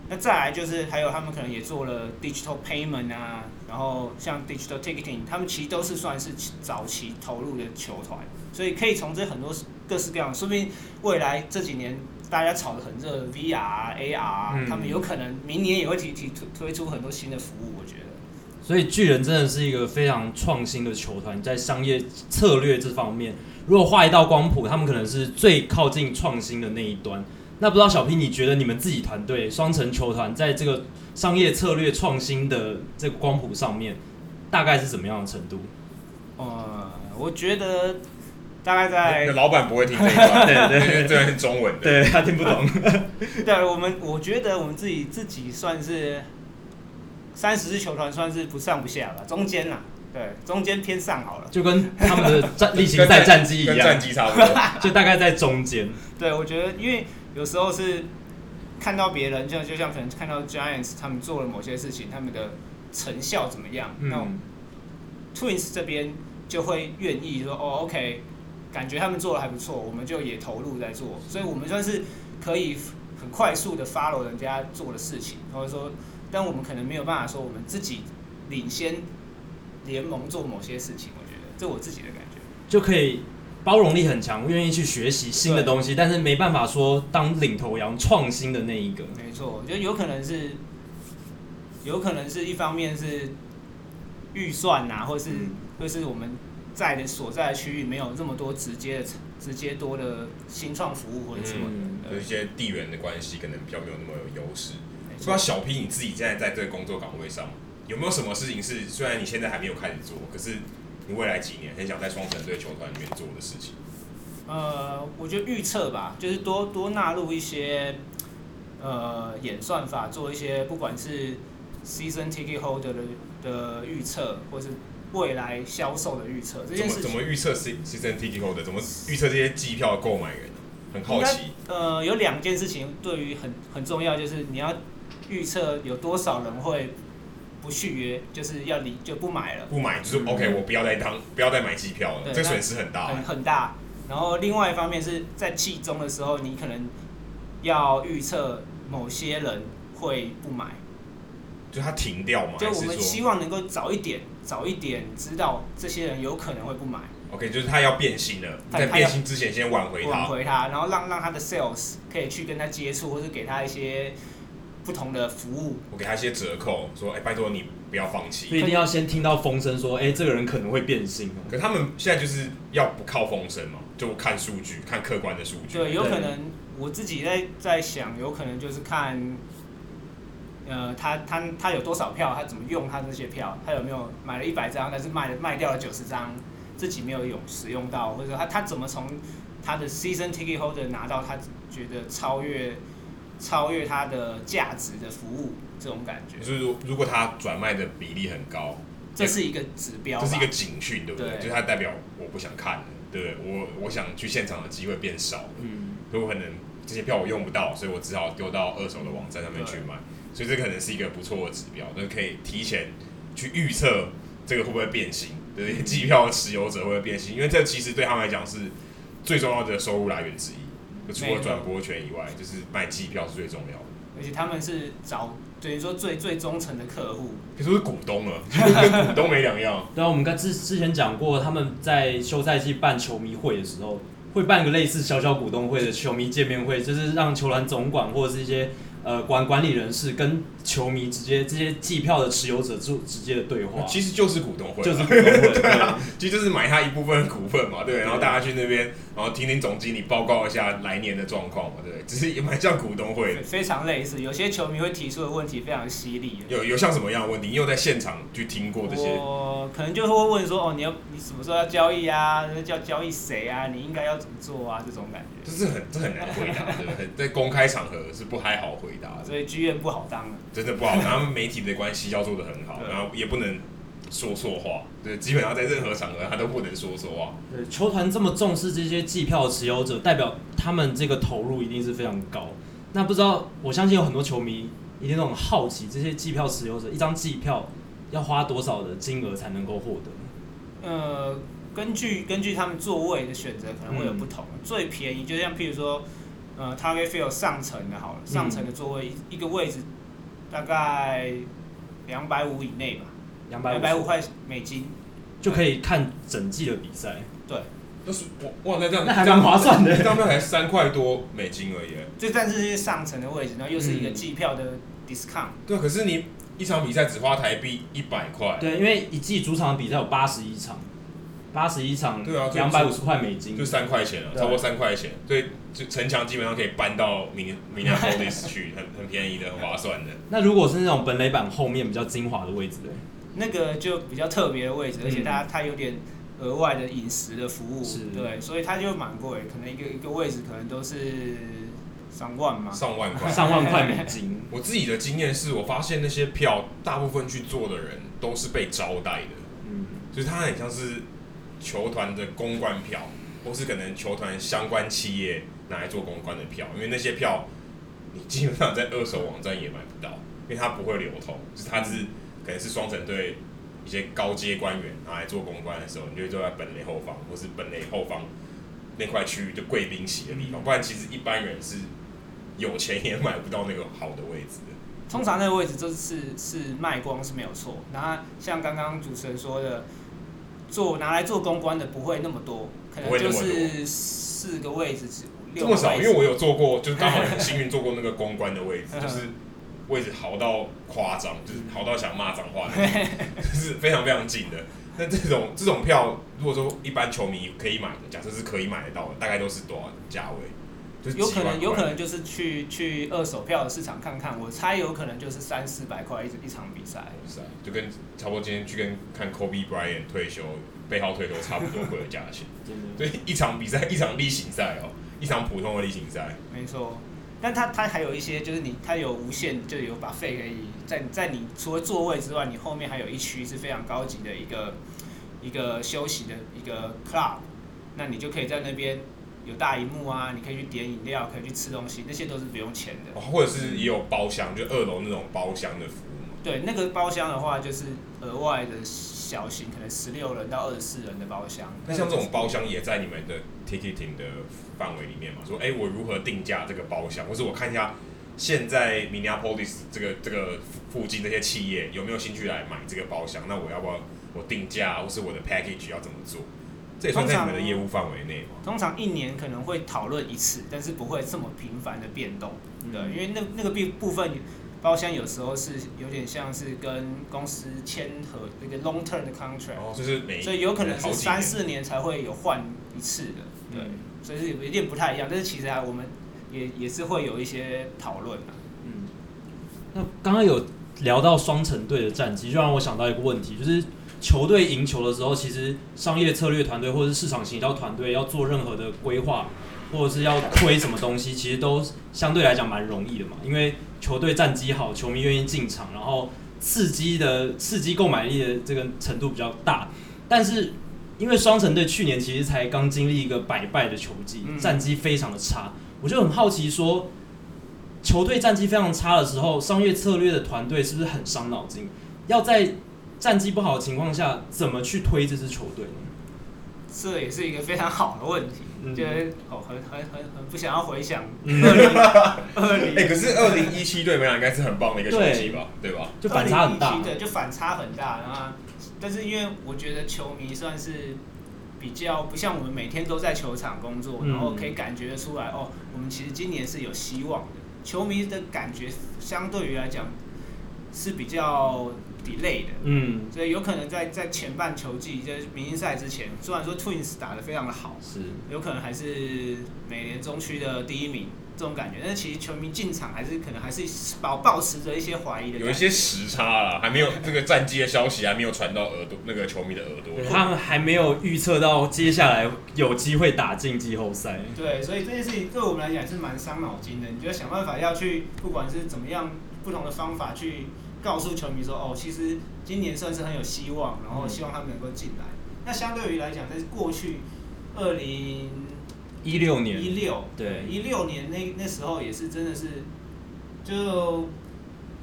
那再来就是还有他们可能也做了 digital payment 啊，然后像 digital ticketing，他们其实都是算是早期投入的球团，所以可以从这很多各式各样，说不定未来这几年。大家炒得很热，VR、AR，嗯，他们有可能明年也会提提推推出很多新的服务，我觉得。所以巨人真的是一个非常创新的球团，在商业策略这方面，如果画一道光谱，他们可能是最靠近创新的那一端。那不知道小 P，你觉得你们自己团队双城球团在这个商业策略创新的这个光谱上面，大概是怎么样的程度？呃，我觉得大概在老板不会听这一段，对对，因为这是中文的，对他听不懂。对，我们我觉得我们自己自己算是三十支球团，算是不上不下吧，中间啦。对，中间偏上好了，就跟他们的战例行赛战绩一样，战绩差不多，就大概在中间。对，我觉得因为有时候是看到别人，就就像可能看到 Giants 他们做了某些事情，他们的成效怎么样，嗯、那种 Twins 这边就会愿意说哦，OK，感觉他们做的还不错，我们就也投入在做，所以我们算是可以很快速的 follow 人家做的事情，或者说，但我们可能没有办法说我们自己领先。联盟做某些事情，我觉得这我自己的感觉，就可以包容力很强，愿意去学习新的东西，但是没办法说当领头羊创新的那一个。没错，我觉得有可能是，有可能是一方面是预算呐、啊，或是、嗯、或是我们在的所在的区域没有这么多直接的、直接多的新创服务或者什么的，嗯、有一些地缘的关系，可能比较没有那么有优势。不知道小 P 你自己现在在这个工作岗位上。有没有什么事情是虽然你现在还没有开始做，可是你未来几年很想在双城队球团里面做的事情？呃，我觉得预测吧，就是多多纳入一些呃演算法，做一些不管是 season ticket holder 的的预测，或是未来销售的预测。这件事怎么预测 season ticket holder？怎么预测这些机票的购买人？很好奇。呃，有两件事情对于很很重要，就是你要预测有多少人会。不续约就是要离就不买了，不买就是 OK，我不要再当不要再买机票了，对这损失很大，很很大。然后另外一方面是在季中的时候，你可能要预测某些人会不买，就他停掉嘛。就我们希望能够早一点早一点知道这些人有可能会不买。OK，就是他要变心了，在变心之前先挽回他，挽回他，然后让让他的 sales 可以去跟他接触，或是给他一些。不同的服务，我给他一些折扣，说，哎、欸，拜托你不要放弃。不一定要先听到风声，说，哎、欸，这个人可能会变心。可他们现在就是要不靠风声嘛，就看数据，看客观的数据。对，有可能我自己在在想，有可能就是看，呃，他他他有多少票，他怎么用他这些票，他有没有买了一百张，但是卖卖掉了九十张，自己没有用使用到，或者说他他怎么从他的 season ticket holder 拿到他觉得超越。超越他的价值的服务，这种感觉。就是如如果他转卖的比例很高，这是一个指标，这是一个警讯，对不对？对就是它代表我不想看了，对我我想去现场的机会变少了，嗯，有可能这些票我用不到，所以我只好丢到二手的网站上面去买，对所以这可能是一个不错的指标，那可以提前去预测这个会不会变形，对，机票的持有者会不会变形？因为这其实对他们来讲是最重要的收入来源之一。除了转播权以外，就是卖机票是最重要的。而且他们是找等于说最最忠诚的客户，可是是股东了，跟股东没两样。对啊，我们刚之之前讲过，他们在休赛季办球迷会的时候，会办一个类似小小股东会的球迷见面会，就是让球团总管或者是一些。呃，管管理人士跟球迷直接这些季票的持有者就直接的对话，其实就是股东会，就是股东会，对啊，其实就是买他一部分股份嘛，对，然后大家去那边，然后听听总经理报告一下来年的状况嘛，对，只是也蛮像股东会的，非常类似。有些球迷会提出的问题非常犀利，有有像什么样的问题？你有在现场去听过这些？我可能就会问说，哦，你要你什么时候要交易啊？叫交易谁啊？你应该要怎么做啊？这种感觉，这是很这很难回答，对不对？在公开场合是不太好回答的，所以剧院不好当，真的不好当。然后媒体的关系要做的很好，然后也不能说错话。对，基本上在任何场合他都不能说错话。对，球团这么重视这些季票持有者，代表他们这个投入一定是非常高。那不知道，我相信有很多球迷一定都很好奇，这些季票持有者一张季票要花多少的金额才能够获得？呃，根据根据他们座位的选择可能会有不同。嗯、最便宜就像譬如说。呃，Target Field 上层的好了，上层的座位一、嗯、一个位置大概两百五以内吧，两百五块美金就可以看整季的比赛。对，那是哇哇，那这样那还蛮划算的，这张票才三块多美金而已。这但是是上层的位置，然后又是一个季票的 discount。对，可是你一场比赛只花台币一百块。对，因为一季主场的比赛有八十一场。八十一场，对啊，两百五十块美金，就三块钱了，超过三块钱，所以就城墙基本上可以搬到明明年 Police 去，很很便宜的，很划算的。那如果是那种本垒板后面比较精华的位置呢？那个就比较特别的位置，而且它它有点额外的饮食的服务，是。对，所以它就蛮贵，可能一个一个位置可能都是上万嘛，上万块，上万块美金。我自己的经验是我发现那些票大部分去做的人都是被招待的，嗯，就是它很像是球团的公关票，或是可能球团相关企业拿来做公关的票，因为那些票你基本上在二手网站也买不到，因为它不会流通，就是它是可能是双城队一些高阶官员拿来做公关的时候，你就会坐在本垒后方，或是本垒后方那块区域就贵宾席的地方，不然其实一般人是。有钱也买不到那个好的位置的。通常那个位置就是是卖光是没有错。然后像刚刚主持人说的，做拿来做公关的不会那么多，可能就是四个位置，这么少。因为我有做过，就是刚好很幸运 做过那个公关的位置，就是位置好到夸张，就是好到想骂脏话的，就是非常非常近的。那这种这种票，如果说一般球迷可以买的，假设是可以买得到的，大概都是多少价位？有可能，有可能就是去去二手票的市场看看，我猜有可能就是三四百块一一场比赛。是啊，就跟差不多今天去跟看 Kobe Bryant 退休，背号退休差不多会的价钱。对，一场比赛，一场例行赛哦，一场普通的例行赛。没错，但他他还有一些，就是你他有无限，就有把费可以在在你除了座位之外，你后面还有一区是非常高级的一个一个休息的一个 club，那你就可以在那边。有大荧幕啊，你可以去点饮料，可以去吃东西，那些都是不用钱的。或者是也有包厢，就二楼那种包厢的服务。对，那个包厢的话，就是额外的小型，可能十六人到二十四人的包厢。那像这种包厢也在你们的 ticketing 的范围里面嘛？说，哎、欸，我如何定价这个包厢？或是我看一下现在 Minneapolis 这个这个附近那些企业有没有兴趣来买这个包厢？那我要不要我定价，或是我的 package 要怎么做？这也算在你们的业务范围内吗？通常一年可能会讨论一次，但是不会这么频繁的变动。对，因为那那个部部分包厢有时候是有点像是跟公司签合那个 long term 的 contract，哦，就是每所以有可能是三四年才会有换一次的。对，所以是有一点不太一样。但是其实啊，我们也也是会有一些讨论的。嗯，那刚刚有聊到双城队的战绩，就让我想到一个问题，就是。球队赢球的时候，其实商业策略团队或者是市场行销团队要做任何的规划，或者是要推什么东西，其实都相对来讲蛮容易的嘛。因为球队战绩好，球迷愿意进场，然后刺激的刺激购买力的这个程度比较大。但是因为双城队去年其实才刚经历一个百败的球季，战绩非常的差，我就很好奇说，球队战绩非常差的时候，商业策略的团队是不是很伤脑筋？要在战绩不好的情况下，怎么去推这支球队呢？这也是一个非常好的问题，嗯、觉得哦，很很很很不想要回想。二零 哎，可是二零一七对没有，应该是很棒的一个球季吧？对，对吧？就反差很大。对，就反差很大。然后，但是因为我觉得球迷算是比较不像我们每天都在球场工作，然后可以感觉得出来哦，我们其实今年是有希望的。球迷的感觉相对于来讲是比较。delay 的，嗯，所以有可能在在前半球季，就是明星赛之前，虽然说 Twins 打的非常的好，是，有可能还是美联中区的第一名这种感觉，但是其实球迷进场还是可能还是保保持着一些怀疑的，有一些时差啦，还没有这个战绩的消息还没有传到耳朵那个球迷的耳朵，他们还没有预测到接下来有机会打进季后赛，对，所以这件事情对我们来讲是蛮伤脑筋的，你就要想办法要去，不管是怎么样不同的方法去。告诉球迷说：“哦，其实今年算是很有希望，然后希望他们能够进来。嗯、那相对于来讲，在过去二零一六年，一六对一六年那那时候也是真的是，就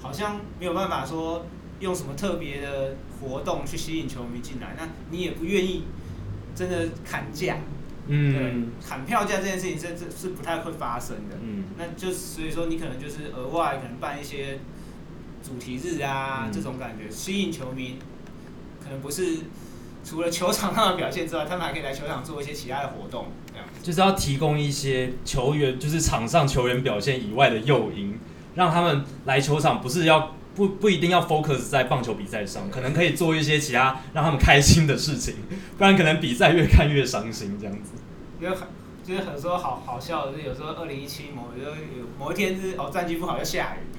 好像没有办法说用什么特别的活动去吸引球迷进来。那你也不愿意真的砍价，嗯，对，砍票价这件事情是是是不太会发生的。嗯，那就所以说你可能就是额外可能办一些。”主题日啊，嗯、这种感觉吸引球迷，可能不是除了球场上的表现之外，他们还可以来球场做一些其他的活动，这样就是要提供一些球员，就是场上球员表现以外的诱因，让他们来球场，不是要不不一定要 focus 在棒球比赛上，可能可以做一些其他让他们开心的事情，不然可能比赛越看越伤心这样子。因为很就是很多好好笑的，是有时候二零一七某有有某一天是哦战绩不好要下雨。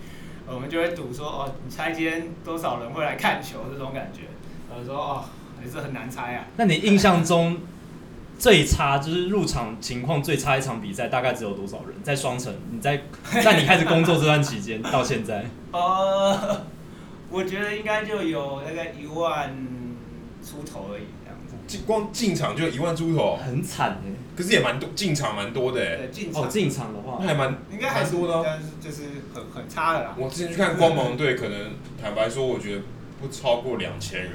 我们就会赌说哦，你猜今天多少人会来看球这种感觉，呃说哦，也是很难猜啊。那你印象中最差就是入场情况最差一场比赛，大概只有多少人？在双城，你在 在你开始工作这段期间到现在？呃，我觉得应该就有大概一万出头而已。进光进场就一万出头，很惨哎。可是也蛮多，进场蛮多的哎。哦，进场的话，那还蛮应该还多的，但是就是很很差的啦。我之前去看光芒队，可能坦白说，我觉得不超过两千人，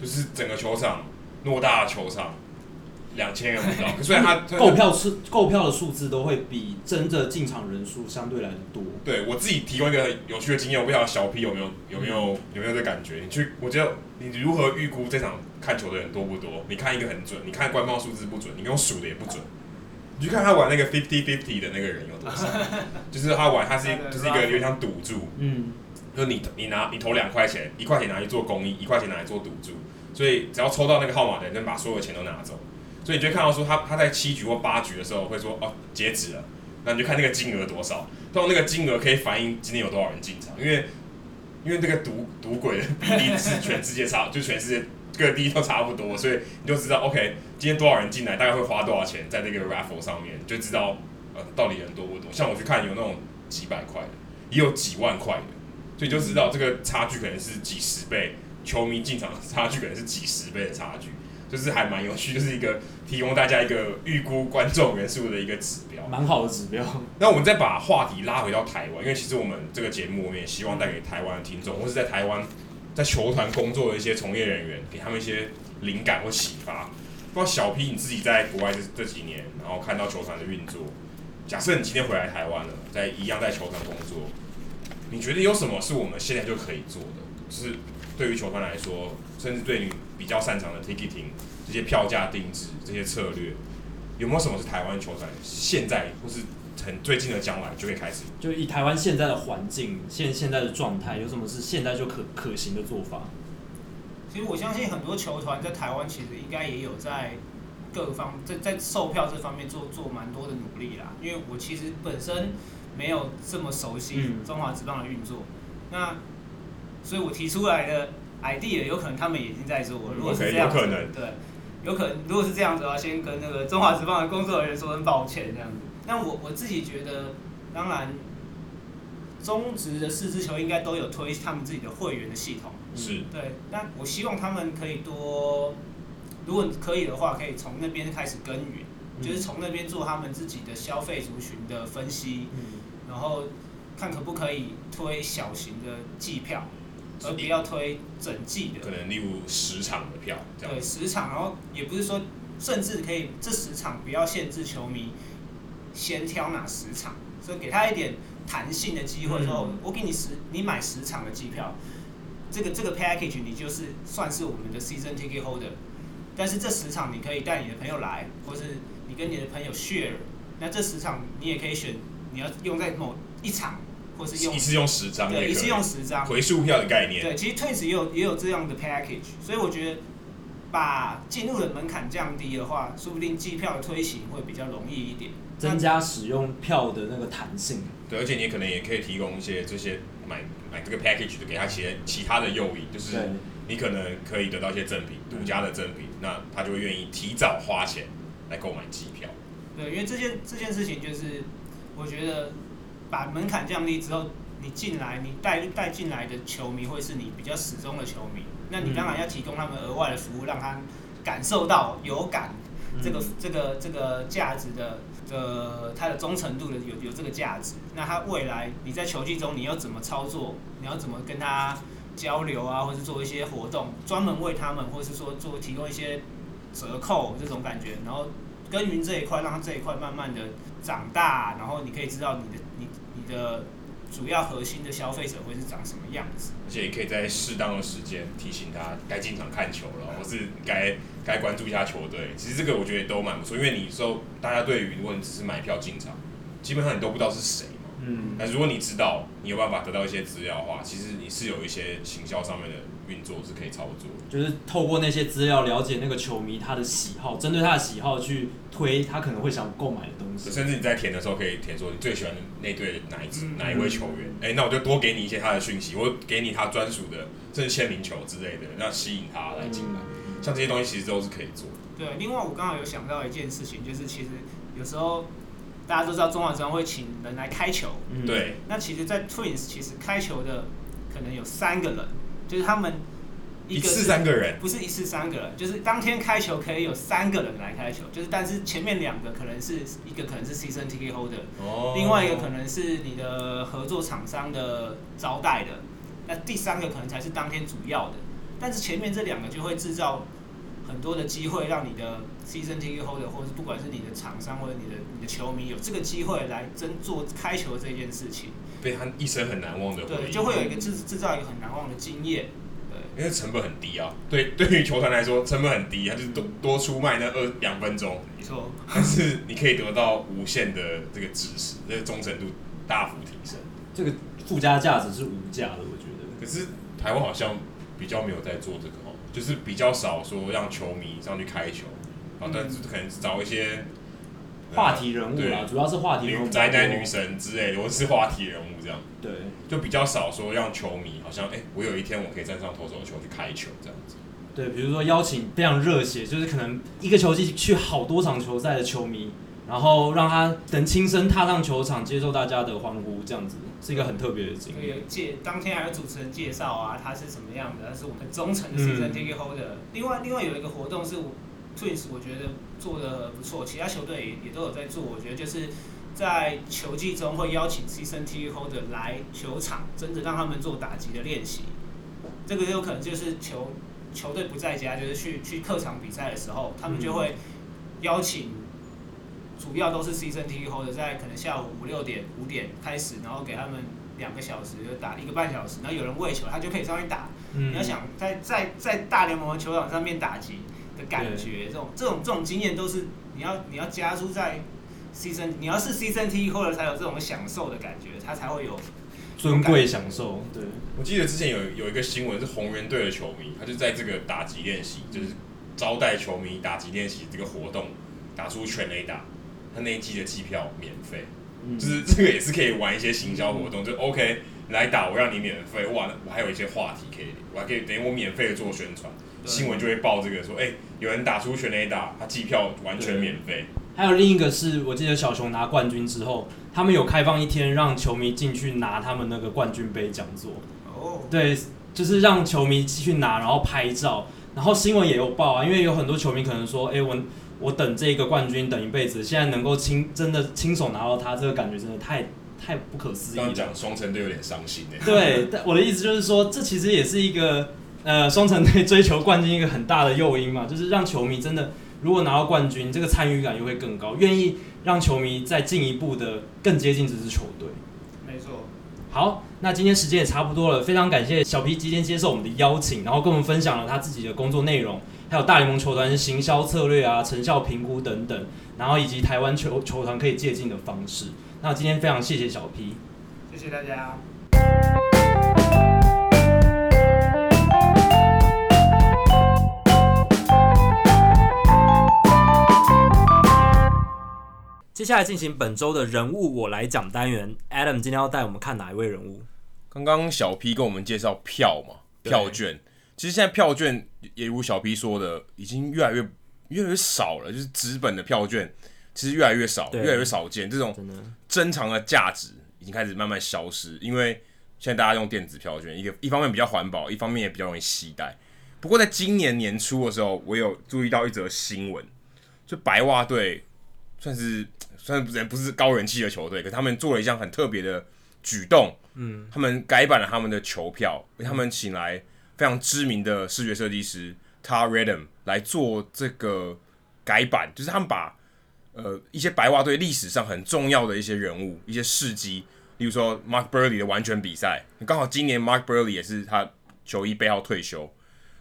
就是整个球场偌大的球场。两千人不到，所以他购票数购票的数字都会比真的进场人数相对来的多。对我自己提供一个有趣的经验，我不知道小 P 有没有有没有有没有这感觉？你去，我觉得你如何预估这场看球的人多不多？你看一个很准，你看官方数字不准，你用数的也不准。你去看他玩那个 fifty fifty 的那个人有多少？就是他玩，他是就是一个有点像赌注，嗯，就你你拿你投两块钱，一块钱拿去做公益，一块钱拿来做赌注，所以只要抽到那个号码的人，就把所有的钱都拿走。所以你就会看到说他他在七局或八局的时候会说哦截止了，那你就看那个金额多少，通常那个金额可以反映今天有多少人进场，因为因为这个赌赌鬼的比例是全世界差，就全世界各地都差不多，所以你就知道 OK 今天多少人进来，大概会花多少钱在那个 raffle 上面，就知道呃到底人多不多。像我去看有那种几百块的，也有几万块的，所以就知道这个差距可能是几十倍，球迷进场的差距可能是几十倍的差距。就是还蛮有趣，就是一个提供大家一个预估观众人数的一个指标，蛮好的指标。那我们再把话题拉回到台湾，因为其实我们这个节目，我们也希望带给台湾的听众，或是在台湾在球团工作的一些从业人员，给他们一些灵感或启发。不知道小 P 你自己在国外这这几年，然后看到球团的运作，假设你今天回来台湾了，在一样在球团工作，你觉得有什么是我们现在就可以做的？就是对于球团来说，甚至对你比较擅长的 ticketing 这些票价定制这些策略，有没有什么是台湾球团现在或是很最近的将来就可以开始？就以台湾现在的环境现现在的状态，有什么是现在就可可行的做法？其实我相信很多球团在台湾其实应该也有在各方在在售票这方面做做蛮多的努力啦。因为我其实本身没有这么熟悉中华职棒的运作，那所以我提出来的。idea 有可能他们已经在做，如果是这样子，对，有可能如果是这样子的话，先跟那个中华职棒的工作人员说声抱歉这样子。那我我自己觉得，当然，中职的四支球应该都有推他们自己的会员的系统，是对。那我希望他们可以多，如果可以的话，可以从那边开始耕耘，就是从那边做他们自己的消费族群的分析，然后看可不可以推小型的季票。而不要推整季的，可能例如十场的票，对十场，然后也不是说，甚至可以这十场不要限制球迷先挑哪十场，所以给他一点弹性的机会。说，我给你十，你买十场的机票，这个这个 package 你就是算是我们的 season ticket holder，但是这十场你可以带你的朋友来，或是你跟你的朋友 share，那这十场你也可以选你要用在某一场。或是用一次用十张，对，一次用十张回数票的概念。对，其实 Twins 也有也有这样的 package，所以我觉得把进入的门槛降低的话，说不定机票的推行会比较容易一点，增加使用票的那个弹性。对，而且你可能也可以提供一些这些买买这个 package 的，给他些其他的诱因，就是你可能可以得到一些赠品，独家的赠品，那他就会愿意提早花钱来购买机票。对，因为这件这件事情就是我觉得。把门槛降低之后，你进来，你带带进来的球迷会是你比较始终的球迷。那你当然要提供他们额外的服务，让他感受到有感这个这个这个价值的的它的忠诚度的有有这个价值。那他未来你在球季中你要怎么操作，你要怎么跟他交流啊，或是做一些活动，专门为他们，或是说做提供一些折扣这种感觉，然后耕耘这一块，让他这一块慢慢的长大，然后你可以知道你的你。你的主要核心的消费者会是长什么样子？而且也可以在适当的时间提醒他该进场看球了，或是该该关注一下球队。其实这个我觉得都蛮不错，因为你说大家对于如果你只是买票进场，基本上你都不知道是谁嘛。嗯。那如果你知道，你有办法得到一些资料的话，其实你是有一些行销上面的运作是可以操作，就是透过那些资料了解那个球迷他的喜好，针对他的喜好去推他可能会想购买的东西。甚至你在填的时候可以填说你最喜欢的那队哪一支、嗯、哪一位球员，哎、那我就多给你一些他的讯息，我给你他专属的甚至签名球之类的，那吸引他来进来、嗯。像这些东西其实都是可以做。对，另外我刚好有想到一件事情，就是其实有时候大家都知道中华职棒会请人来开球，嗯、对。那其实，在 Twins 其实开球的可能有三个人。就是他们一次三个人，不是一次三个人，就是当天开球可以有三个人来开球，就是但是前面两个可能是一个可能是 season ticket holder，哦，另外一个可能是你的合作厂商的招待的，那第三个可能才是当天主要的，但是前面这两个就会制造很多的机会，让你的 season ticket holder 或者是不管是你的厂商或者你的你的球迷有这个机会来争做开球这件事情。被他一生很难忘的回忆，对，就会有一个制制造一个很难忘的经验，对，因为成本很低啊，对，对于球团来说成本很低，他就是多多出卖那二两分钟，没错，但是你可以得到无限的这个支持，这个忠诚度大幅提升，这个附加价值是无价的，我觉得。可是台湾好像比较没有在做这个哦，就是比较少说让球迷上去开球，啊、嗯，但是可能找一些。话题人物啦，主要是话题人物，宅男女神之类的，或是话题人物这样。对，就比较少说让球迷好像，哎、欸，我有一天我可以站上投手球去开球这样子。对，比如说邀请非常热血，就是可能一个球季去好多场球赛的球迷，然后让他能亲身踏上球场，接受大家的欢呼，这样子是一个很特别的经历。有介当天还有主持人介绍啊，他是什么样的，他是我们很忠诚的 season ticket holder。另外，另外有一个活动是我。Twins 我觉得做的不错，其他球队也也都有在做。我觉得就是在球季中会邀请 Season Ticket Holder 来球场，真的让他们做打击的练习。这个有可能就是球球队不在家，就是去去客场比赛的时候，他们就会邀请，主要都是 Season Ticket Holder 在可能下午五六点五点开始，然后给他们两个小时就打一个半小时，然后有人喂球，他就可以上去打。你要想在在在大联盟的球场上面打击。的感觉，这种这种这种经验都是你要你要加注在 season，你要是 season T 或者才有这种享受的感觉，他才会有尊贵享受。对，我记得之前有有一个新闻是红人队的球迷，他就在这个打击练习，就是招待球迷打击练习这个活动，打出全垒打，他那一季的机票免费，嗯，就是这个也是可以玩一些行销活动，嗯，就 OK 来打，我让你免费，哇，我还有一些话题可以，我还可以等于我免费的做宣传。新闻就会报这个说，哎、欸，有人打出全垒打，他机票完全免费。还有另一个是我记得小熊拿冠军之后，他们有开放一天让球迷进去拿他们那个冠军杯讲座。哦。对，就是让球迷进去拿，然后拍照，然后新闻也有报啊。因为有很多球迷可能说，哎、欸，我我等这个冠军等一辈子，现在能够亲真的亲手拿到它，这个感觉真的太太不可思议了。刚讲双城队有点伤心哎。对，但我的意思就是说，这其实也是一个。呃，双城队追求冠军一个很大的诱因嘛，就是让球迷真的如果拿到冠军，这个参与感又会更高，愿意让球迷再进一步的更接近这支球队。没错。好，那今天时间也差不多了，非常感谢小 P 今天接受我们的邀请，然后跟我们分享了他自己的工作内容，还有大联盟球团行销策略啊、成效评估等等，然后以及台湾球球团可以借鉴的方式。那今天非常谢谢小 P，谢谢大家。接下来进行本周的人物我来讲单元，Adam 今天要带我们看哪一位人物？刚刚小 P 跟我们介绍票嘛，票券。其实现在票券也如小 P 说的，已经越来越越来越少了，就是纸本的票券其实越来越少，越来越少见。这种珍藏的价值已经开始慢慢消失，因为现在大家用电子票券，一个一方面比较环保，一方面也比较容易携带。不过在今年年初的时候，我有注意到一则新闻，就白袜队算是。虽然不是高人气的球队，可他们做了一项很特别的举动。嗯，他们改版了他们的球票，为他们请来非常知名的视觉设计师 Tar Redham 来做这个改版，就是他们把呃一些白袜队历史上很重要的一些人物、一些事迹，例如说 Mark Buehrle 的完全比赛，刚好今年 Mark Buehrle 也是他球衣背号退休，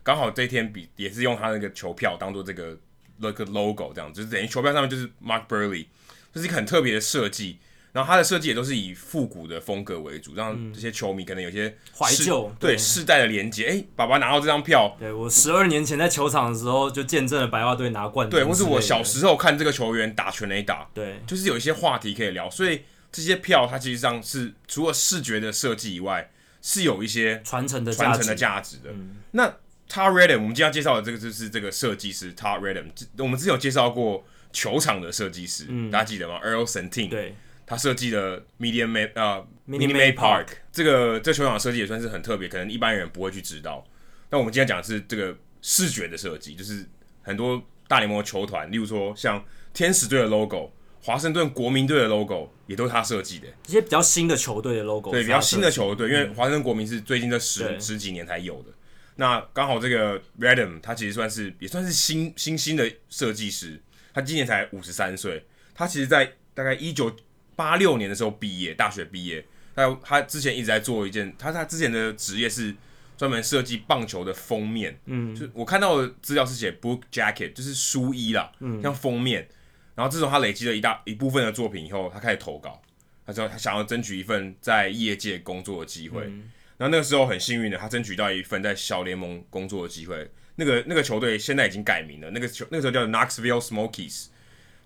刚好这天比也是用他那个球票当做这个那个 logo，这样就是等于球票上面就是 Mark Buehrle。这是一个很特别的设计，然后它的设计也都是以复古的风格为主，让这些球迷可能有些怀旧，对世代的连接。哎，爸爸拿到这张票，对我十二年前在球场的时候就见证了白袜队拿冠军，对，或是我小时候看这个球员打全垒打，对，就是有一些话题可以聊。所以这些票它其实上是除了视觉的设计以外，是有一些传承的传承的价值的。嗯、那 Todd Radom，我们今天要介绍的这个就是这个设计师 Todd Radom，我们之前有介绍过球场的设计师，嗯、大家记得吗？Earl Sentine，对。他设计的 Minute Maid 呃 Minute Maid Park 这个这球场设计也算是很特别，可能一般人不会去知道。那我们今天讲的是这个视觉的设计，就是很多大联盟的球团，例如说像天使队的 logo、华盛顿国民队的 logo，也都是他设计的。一些比较新的球队的 logo，对，比较新的球队，因为华盛顿国民是最近这十对十几年才有的。那刚好这个 Radom 他其实算是也算是新新兴的设计师，他今年才五十三岁，他其实在大概一九。八六年的时候毕业，大学毕业。他他之前一直在做一件，他他之前的职业是专门设计棒球的封面。嗯，就我看到的资料是写 book jacket，就是书衣啦，嗯，像封面。然后自从他累积了一大一部分的作品以后，他开始投稿，他说他想要争取一份在业界工作的机会。嗯、然后那个时候很幸运的，他争取到一份在小联盟工作的机会。那个那个球队现在已经改名了，那个球那个时候叫 Knoxville Smokies。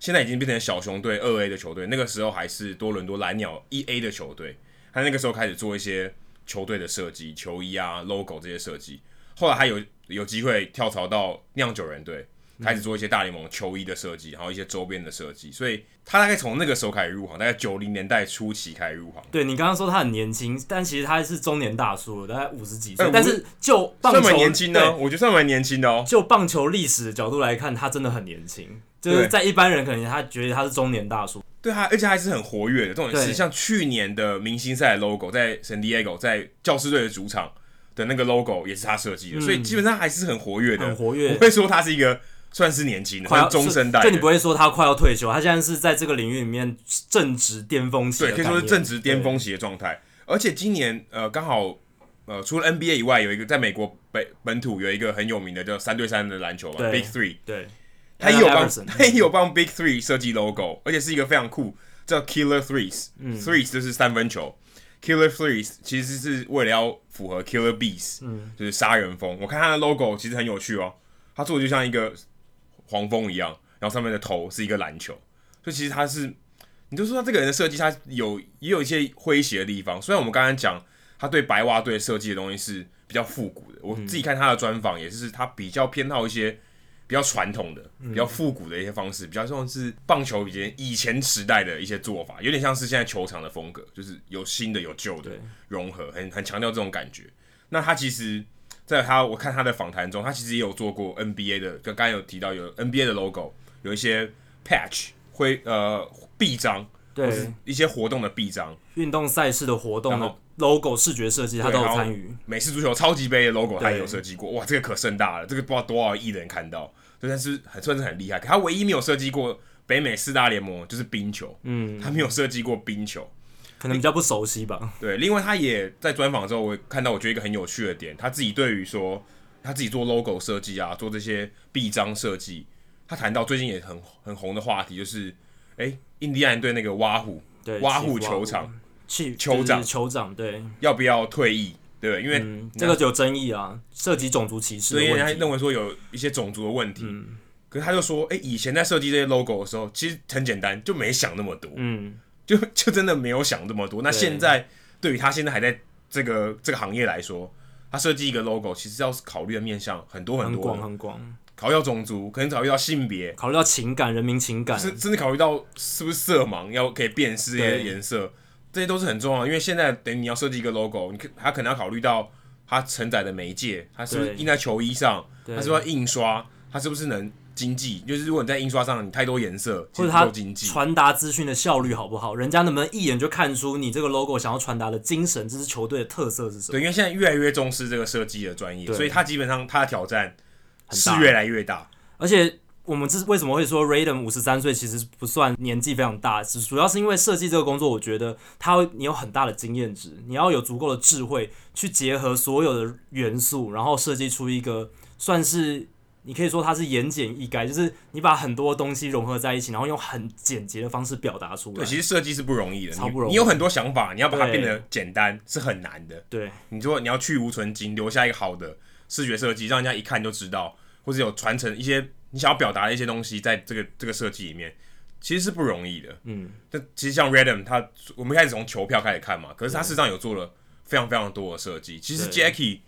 现在已经变成小熊队二 A 的球队，那个时候还是多伦多蓝鸟一 A 的球队。他那个时候开始做一些球队的设计、球衣啊、logo 这些设计。后来还有有机会跳槽到酿酒人队，开始做一些大联盟球衣的设计，然后一些周边的设计。所以他大概从那个时候开始入行，大概九零年代初期开始入行。对，你刚刚说他很年轻，但其实他是中年大叔，大概五十几岁。欸、但是就棒球算蛮年轻的，对我觉得算蛮年轻的哦。就棒球历史的角度来看，他真的很年轻。就是在一般人可能他觉得他是中年大叔，对他，而且还是很活跃的。重点是像去年的明星赛 logo，在 San Diego，在教师队的主场的那个 logo 也是他设计的，嗯、所以基本上还是很活跃的。很活跃，不会说他是一个算是年轻的，快要中生代。就你不会说他快要退休，他现在是在这个领域里面正值巅峰期，对，可以说是正值巅峰期的状态。而且今年呃，刚好呃，除了 NBA 以外，有一个在美国本本土有一个很有名的叫三对三的篮球嘛，Big Three，对。他也有帮，他也有帮 Big Three 设计 logo，而且是一个非常酷，叫 Killer Threes，Threes 就是三分球，Killer Threes 其实是为了要符合 Killer Bees，嗯。就是杀人蜂。我看他的 logo 其实很有趣哦，他做的就像一个黄蜂一样，然后上面的头是一个篮球，所以其实他是，你就说他这个人的设计，他有也有一些诙谐的地方。虽然我们刚刚讲他对白袜队设计的东西是比较复古的，我自己看他的专访也是，他比较偏好一些。比较传统的、比较复古的一些方式，嗯、比较像是棒球以前以前时代的一些做法，有点像是现在球场的风格，就是有新的有旧的融合，很很强调这种感觉。那他其实，在他我看他的访谈中，他其实也有做过 NBA 的，刚刚有提到有 NBA 的 logo，有一些 patch 徽呃臂章，对，一些活动的臂章，运动赛事的活动的 logo 视觉设计，他都有参与。美式足球超级杯的 logo 他也有设计过，哇，这个可盛大了，这个不知道多少亿人看到。就算是很算是很厉害，可他唯一没有设计过北美四大联盟就是冰球，嗯，他没有设计过冰球，可能比较不熟悉吧。对，另外他也在专访之后，我看到我觉得一个很有趣的点，他自己对于说他自己做 logo 设计啊，做这些臂章设计，他谈到最近也很很红的话题，就是哎、欸，印第安队那个挖虎，对，挖虎球场，去酋长酋长，对，要不要退役？对，因为、嗯、这个就有争议啊，涉及种族歧视。所以他认为说有一些种族的问题。嗯、可是他就说，哎，以前在设计这些 logo 的时候，其实很简单，就没想那么多。嗯，就 就真的没有想这么多。那现在对于他现在还在这个这个行业来说，他设计一个 logo，其实要考虑的面向很多很多，很广很广。考虑到种族，可能考虑到性别，考虑到情感、人民情感，甚甚至考虑到是不是色盲，要可以辨识这些颜色。这些都是很重要的，因为现在等于你要设计一个 logo，你可他可能要考虑到它承载的媒介，它是不是印在球衣上，它是不是要印刷，它是不是能经济？就是如果你在印刷上你太多颜色，或者它传达资讯的效率好不好？人家能不能一眼就看出你这个 logo 想要传达的精神？这支球队的特色是什么？对，因为现在越来越重视这个设计的专业，所以它基本上它的挑战是越来越大，而且。我们这是为什么会说 Radom 五十三岁其实不算年纪非常大，只主要是因为设计这个工作，我觉得他会你有很大的经验值，你要有足够的智慧去结合所有的元素，然后设计出一个算是你可以说它是言简意赅，就是你把很多东西融合在一起，然后用很简洁的方式表达出来。对，其实设计是不容易的，超不容易。你有很多想法，你要把它变得简单是很难的。对，你说你要去无存菁，留下一个好的视觉设计，让人家一看就知道，或者有传承一些你想要表达的一些东西，在这个这个设计里面，其实是不容易的。嗯，但其实像 Redem 他，我们开始从球票开始看嘛，可是他事实上有做了非常非常多的设计。其实 Jackie。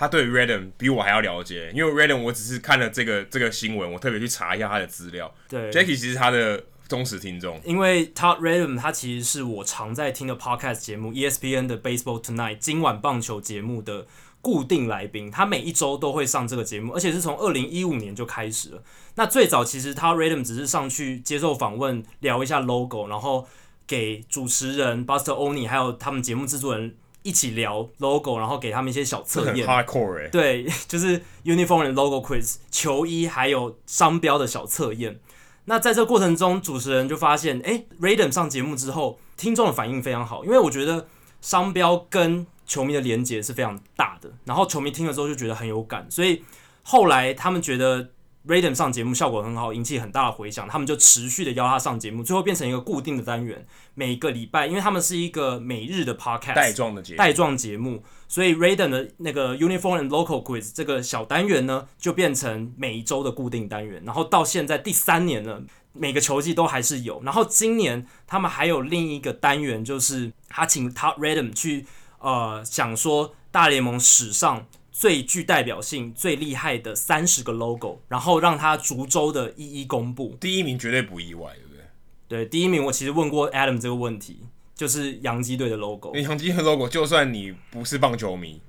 他对 Redem 比我还要了解，因为 Redem 我只是看了这个这个新闻，我特别去查一下他的资料。对，Jackie 其实他的忠实听众，因为 Todd Redem 他其实是我常在听的 Podcast 节目 ESPN 的 Baseball Tonight 今晚棒球节目的固定来宾，他每一周都会上这个节目，而且是从二零一五年就开始了。那最早其实 Todd Redem 只是上去接受访问，聊一下 logo，然后给主持人 Buster Olney 还有他们节目制作人。一起聊 logo，然后给他们一些小测验。Hardcore 欸。对，就是 uniform and logo quiz 球衣还有商标的小测验。那在这个过程中，主持人就发现，哎，Raden 上节目之后，听众的反应非常好，因为我觉得商标跟球迷的连接是非常大的，然后球迷听了之后就觉得很有感，所以后来他们觉得。Redem 上节目效果很好，引起很大的回响，他们就持续的邀他上节目，最后变成一个固定的单元。每个礼拜，因为他们是一个每日的 podcast 带状的节目，带状节目，所以 Redem 的那个 Uniform and Local Quiz 这个小单元呢，就变成每一周的固定单元。然后到现在第三年了，每个球季都还是有。然后今年他们还有另一个单元，就是他请 Todd Redem 去呃讲说大联盟史上。最具代表性、最厉害的三十个 logo，然后让他逐周的一一公布。第一名绝对不意外，对不对？对，第一名我其实问过 Adam 这个问题，就是洋基队的 logo。洋基的 logo，就算你不是棒球迷，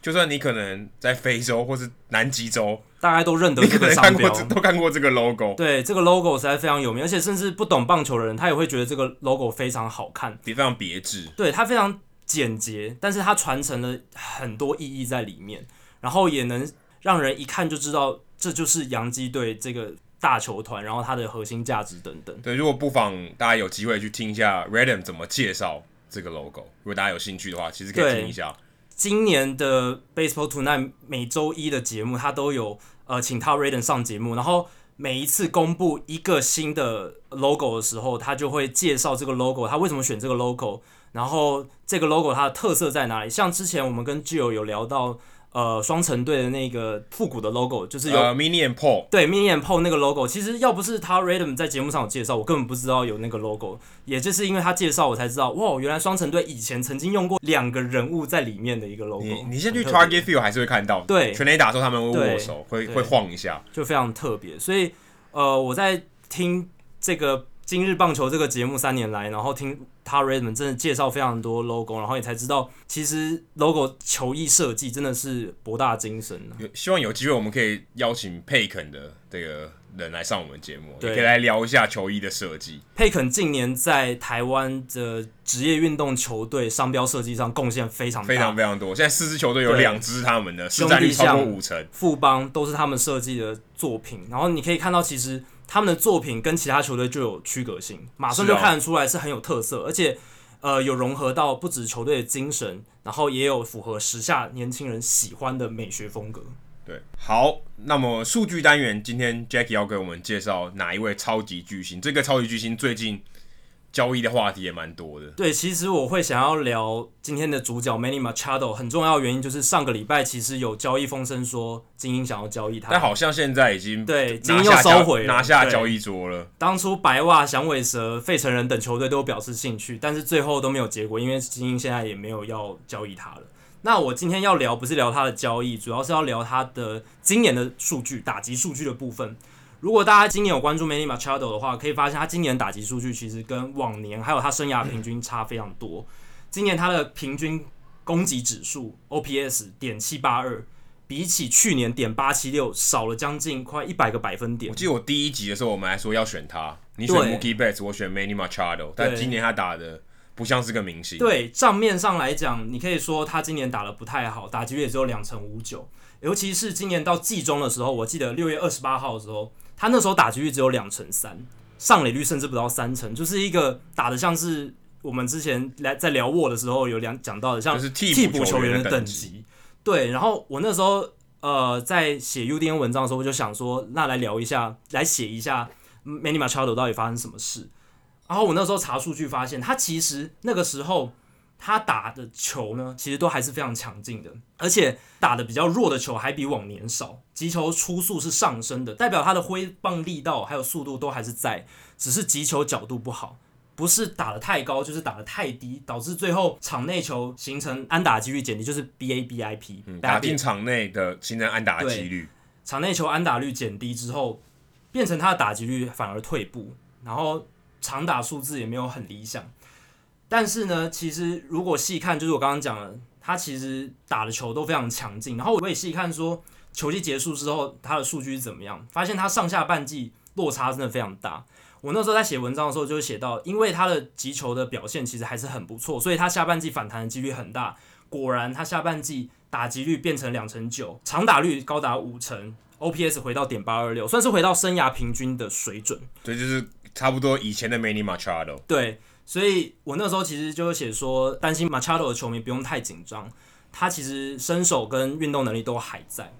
就算你可能在非洲或是南极洲，大家都认得这个商标，都看过这个 logo。对，这个 logo 实在非常有名，而且甚至不懂棒球的人，他也会觉得这个 logo 非常好看，也非常别致。对，它非常。简洁，但是它传承了很多意义在里面，然后也能让人一看就知道这就是洋基队这个大球团，然后它的核心价值等等。对，如果不妨大家有机会去听一下 Redem 怎么介绍这个 logo，如果大家有兴趣的话，其实可以听一下。今年的 Baseball Tonight 每周一的节目，他都有呃请他 Redem 上节目，然后每一次公布一个新的 logo 的时候，他就会介绍这个 logo，他为什么选这个 logo。然后这个 logo 它的特色在哪里？像之前我们跟 Gio 有聊到，呃，双城队的那个复古的 logo，就是有、uh, Mini and Paul，对 Mini and Paul 那个 logo，其实要不是他 Radom 在节目上有介绍，我根本不知道有那个 logo。也就是因为他介绍，我才知道，哇，原来双城队以前曾经用过两个人物在里面的一个 logo。你你先去 Target Field 还是会看到，对，全垒打的时候他们会握手，会会晃一下，就非常特别。所以，呃，我在听这个。今日棒球这个节目三年来，然后听他 Redem 真的介绍非常多 logo，然后也才知道，其实 logo 球衣设计真的是博大精深。有希望有机会我们可以邀请佩肯的这个人来上我们节目，也可以来聊一下球衣的设计。佩肯近年在台湾的职业运动球队商标设计上贡献非常非常非常多。现在四支球队有两支他们的市占率超过五成，富邦都是他们设计的作品。然后你可以看到，其实。他们的作品跟其他球队就有区隔性，马上就看得出来是很有特色，而且呃有融合到不止球队的精神，然后也有符合时下年轻人喜欢的美学风格。对，好，那么数据单元今天 Jackie 要给我们介绍哪一位超级巨星？这个超级巨星最近。交易的话题也蛮多的。对，其实我会想要聊今天的主角 Manny Machado，很重要的原因就是上个礼拜其实有交易风声说精英想要交易他，但好像现在已经对精英又收回拿下交易桌了。当初白袜、响尾蛇、费城人等球队都表示兴趣，但是最后都没有结果，因为精英现在也没有要交易他了。那我今天要聊不是聊他的交易，主要是要聊他的今年的数据，打击数据的部分。如果大家今年有关注 Manny Machado 的话，可以发现他今年打击数据其实跟往年还有他生涯平均差非常多。今年他的平均攻击指数 OPS 点七八二，比起去年点八七六少了将近快一百个百分点。我记得我第一集的时候，我们还说要选他，你选 Mookie Betts，我选 Manny Machado，但今年他打的不像是个明星。对，账面上来讲，你可以说他今年打的不太好，打击率也只有两成五九，尤其是今年到季中的时候，我记得六月二十八号的时候。他那时候打击率只有两成三，上垒率甚至不到三成，就是一个打的像是我们之前来在聊我的时候有两讲到的，像替补球员的等级。对，然后我那时候呃在写 UDN 文章的时候，我就想说，那来聊一下，来写一下 Manny Machado 到底发生什么事。然后我那时候查数据发现，他其实那个时候他打的球呢，其实都还是非常强劲的，而且打的比较弱的球还比往年少，击球出速是上升的，代表他的挥棒力道还有速度都还是在，只是击球角度不好，不是打得太高，就是打得太低，导致最后场内球形成安打几率减低，就是 BABIP，嗯，打进场内的形成安打几率，场内球安打率减低之后，变成他的打击率反而退步，然后。长打数字也没有很理想，但是呢，其实如果细看，就是我刚刚讲的，他其实打的球都非常强劲。然后我也细看说，球季结束之后他的数据是怎么样，发现他上下半季落差真的非常大。我那时候在写文章的时候就写到，因为他的击球的表现其实还是很不错，所以他下半季反弹的几率很大。果然，他下半季打击率变成两成九，长打率高达五成，OPS 回到点八二六，算是回到生涯平均的水准。对，就是。差不多以前的 Manny Machado，对，所以我那时候其实就写说，担心 Machado 的球迷不用太紧张，他其实身手跟运动能力都还在。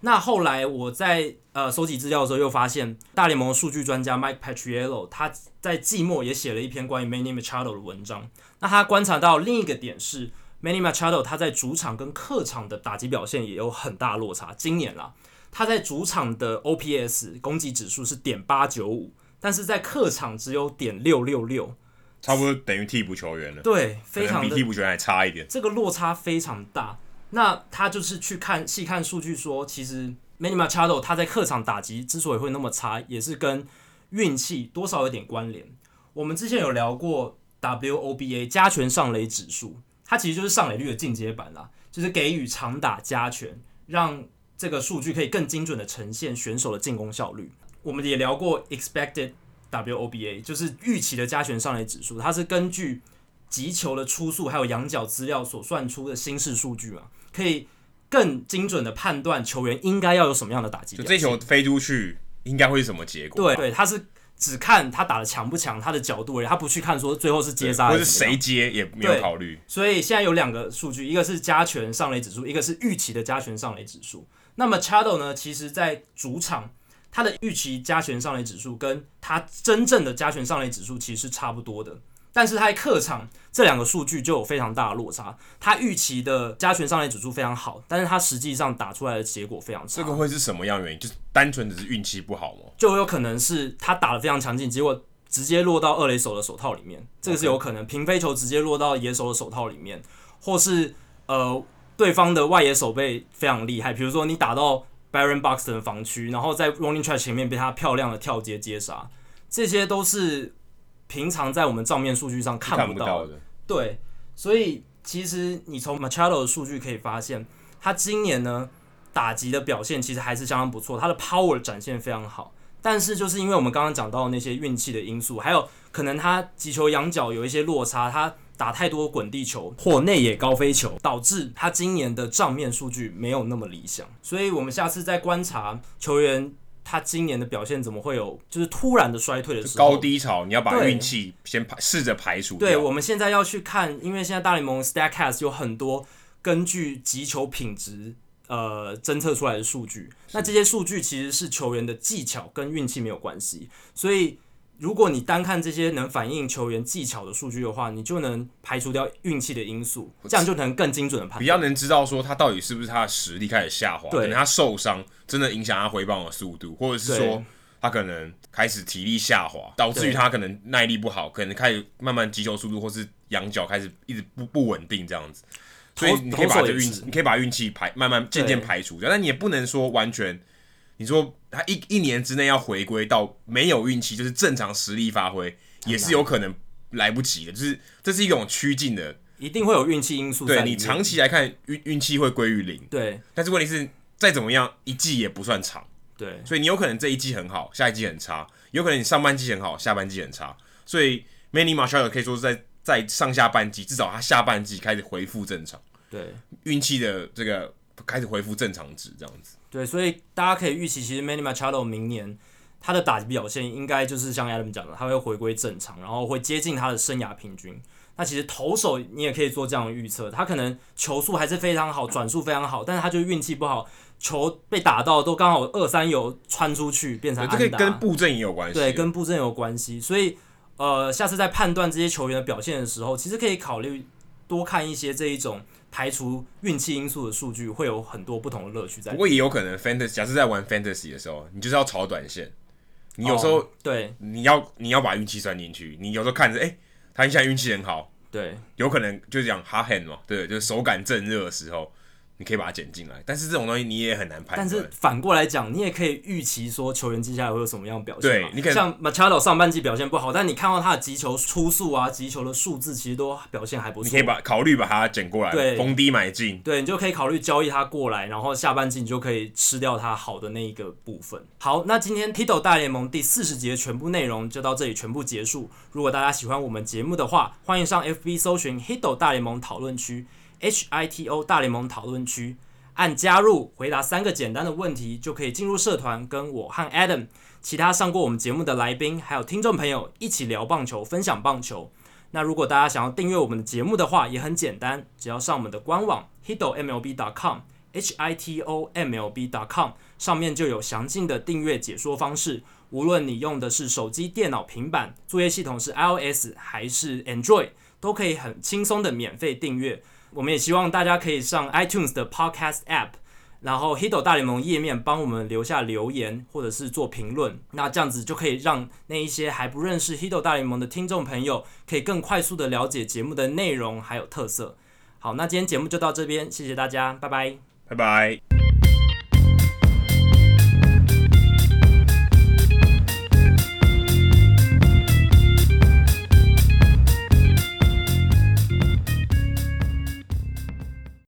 那后来我在呃收集资料的时候，又发现大联盟数据专家 Mike p a t r i e l l o 他在季末也写了一篇关于 Manny Machado 的文章。那他观察到另一个点是，Manny Machado 他在主场跟客场的打击表现也有很大落差。今年啦，他在主场的 OPS 攻击指数是点八九五。但是在客场只有点六六六，差不多等于替补球员了。对，非常比替补球员还差一点。这个落差非常大。那他就是去看细看数据说，其实 Manny Machado 他在客场打击之所以会那么差，也是跟运气多少有点关联。我们之前有聊过 WOBA 加权上垒指数，它其实就是上垒率的进阶版啦，就是给予长打加权，让这个数据可以更精准的呈现选手的进攻效率。我们也聊过 expected WOBA，就是预期的加权上垒指数，它是根据击球的初速还有仰角资料所算出的新式数据嘛，可以更精准的判断球员应该要有什么样的打击。就这球飞出去应该会是什么结果？对对，他是只看他打的强不强，他的角度而已，他不去看说最后是接杀或是谁接也没有考虑。所以现在有两个数据，一个是加权上垒指数，一个是预期的加权上垒指数。那么 Machado 呢，其实在主场。他的预期加权上垒指数跟他真正的加权上垒指数其实是差不多的，但是他在客场这两个数据就有非常大的落差。他预期的加权上垒指数非常好，但是他实际上打出来的结果非常差。这个会是什么样原因？就是单纯只是运气不好吗？就有可能是他打的非常强劲，结果直接落到二垒手的手套里面，这个是有可能。平飞球直接落到野手的手套里面，或是呃对方的外野手背非常厉害，比如说你打到。Byron Buxton 的防区，然后在 Running Track 前面被他漂亮的跳接接杀，这些都是平常在我们账面数据上看不到的。到的对，所以其实你从 Machado 的数据可以发现，他今年呢打击的表现其实还是相当不错，他的 Power 展现非常好。但是就是因为我们刚刚讲到那些运气的因素，还有可能他击球仰角有一些落差，他。打太多滚地球或内野高飞球，导致他今年的账面数据没有那么理想。所以，我们下次再观察球员他今年的表现怎么会有就是突然的衰退的时候，高低潮，你要把运气先排试着排除。对，我们现在要去看，因为现在大联盟 Statcast 有很多根据击球品质呃侦测出来的数据，那这些数据其实是球员的技巧跟运气没有关系，所以。如果你单看这些能反映球员技巧的数据的话，你就能排除掉运气的因素，这样就能更精准的判断。比较能知道说他到底是不是他的实力开始下滑，可能他受伤真的影响他挥棒的速度，或者是说他可能开始体力下滑，导致于他可能耐力不好，可能开始慢慢击球速度或是仰角开始一直不不稳定这样子。所以你可以把这运，你可以把运气排慢慢渐渐排除掉，但你也不能说完全。你说他一一年之内要回归到没有运气，就是正常实力发挥，也是有可能来不及的。就是这是一种趋近的，一定会有运气因素。对，你长期来看，运运气会归于零。对，但是问题是，再怎么样，一季也不算长。对，所以你有可能这一季很好，下一季很差；有可能你上半季很好，下半季很差。所以 Manny Marshall 可以说是在在上下半季，至少他下半季开始恢复正常。对，运气的这个开始恢复正常值，这样子。对，所以大家可以预期，其实 Manny Machado 明年他的打击表现应该就是像 Adam 讲的，他会回归正常，然后会接近他的生涯平均。那其实投手你也可以做这样的预测，他可能球速还是非常好，转速非常好，但是他就运气不好，球被打到都刚好二三游穿出去变成安打。这个跟布阵也有关系。对，跟布阵有关系。所以呃，下次在判断这些球员的表现的时候，其实可以考虑多看一些这一种排除运气因素的数据，会有很多不同的乐趣在。不过也有可能 fantasy，假设在玩 fantasy 的时候，你就是要炒短线，你有时候、哦、对，你要你要把运气算进去，你有时候看着哎。欸他现在运气很好，对，有可能就是讲 hot hand 嘛，对，就是手感正热的时候。你可以把它剪进来，但是这种东西你也很难判断。但是反过来讲，你也可以预期说球员接下来会有什么样表现。对，你可以像 Machado 上半季表现不好，但你看到他的击球出速啊，击球的数字其实都表现还不错。你可以把考虑把它剪过来，对，逢低买进。对，你就可以考虑交易他过来，然后下半季你就可以吃掉他好的那一个部分。好，那今天 Tito 大联盟第四十集的全部内容就到这里全部结束。如果大家喜欢我们节目的话，欢迎上 FB 搜寻 Hito 大联盟讨论区，H I T O 大联盟讨论区。按加入，回答三个简单的问题，就可以进入社团，跟我和 Adam、其他上过我们节目的来宾，还有听众朋友一起聊棒球，分享棒球。那如果大家想要订阅我们的节目的话，也很简单，只要上我们的官网 hitomlb.com，h i t o m l b.com，上面就有详尽的订阅解说方式。无论你用的是手机、电脑、平板，作业系统是 iOS 还是 Android，都可以很轻松的免费订阅。我们也希望大家可以上 iTunes 的 Podcast App，然后 Hito 大联盟页面帮我们留下留言或者是做评论，那这样子就可以让那一些还不认识 Hito 大联盟的听众朋友可以更快速的了解节目的内容还有特色。好，那今天节目就到这边，谢谢大家，拜拜，拜拜。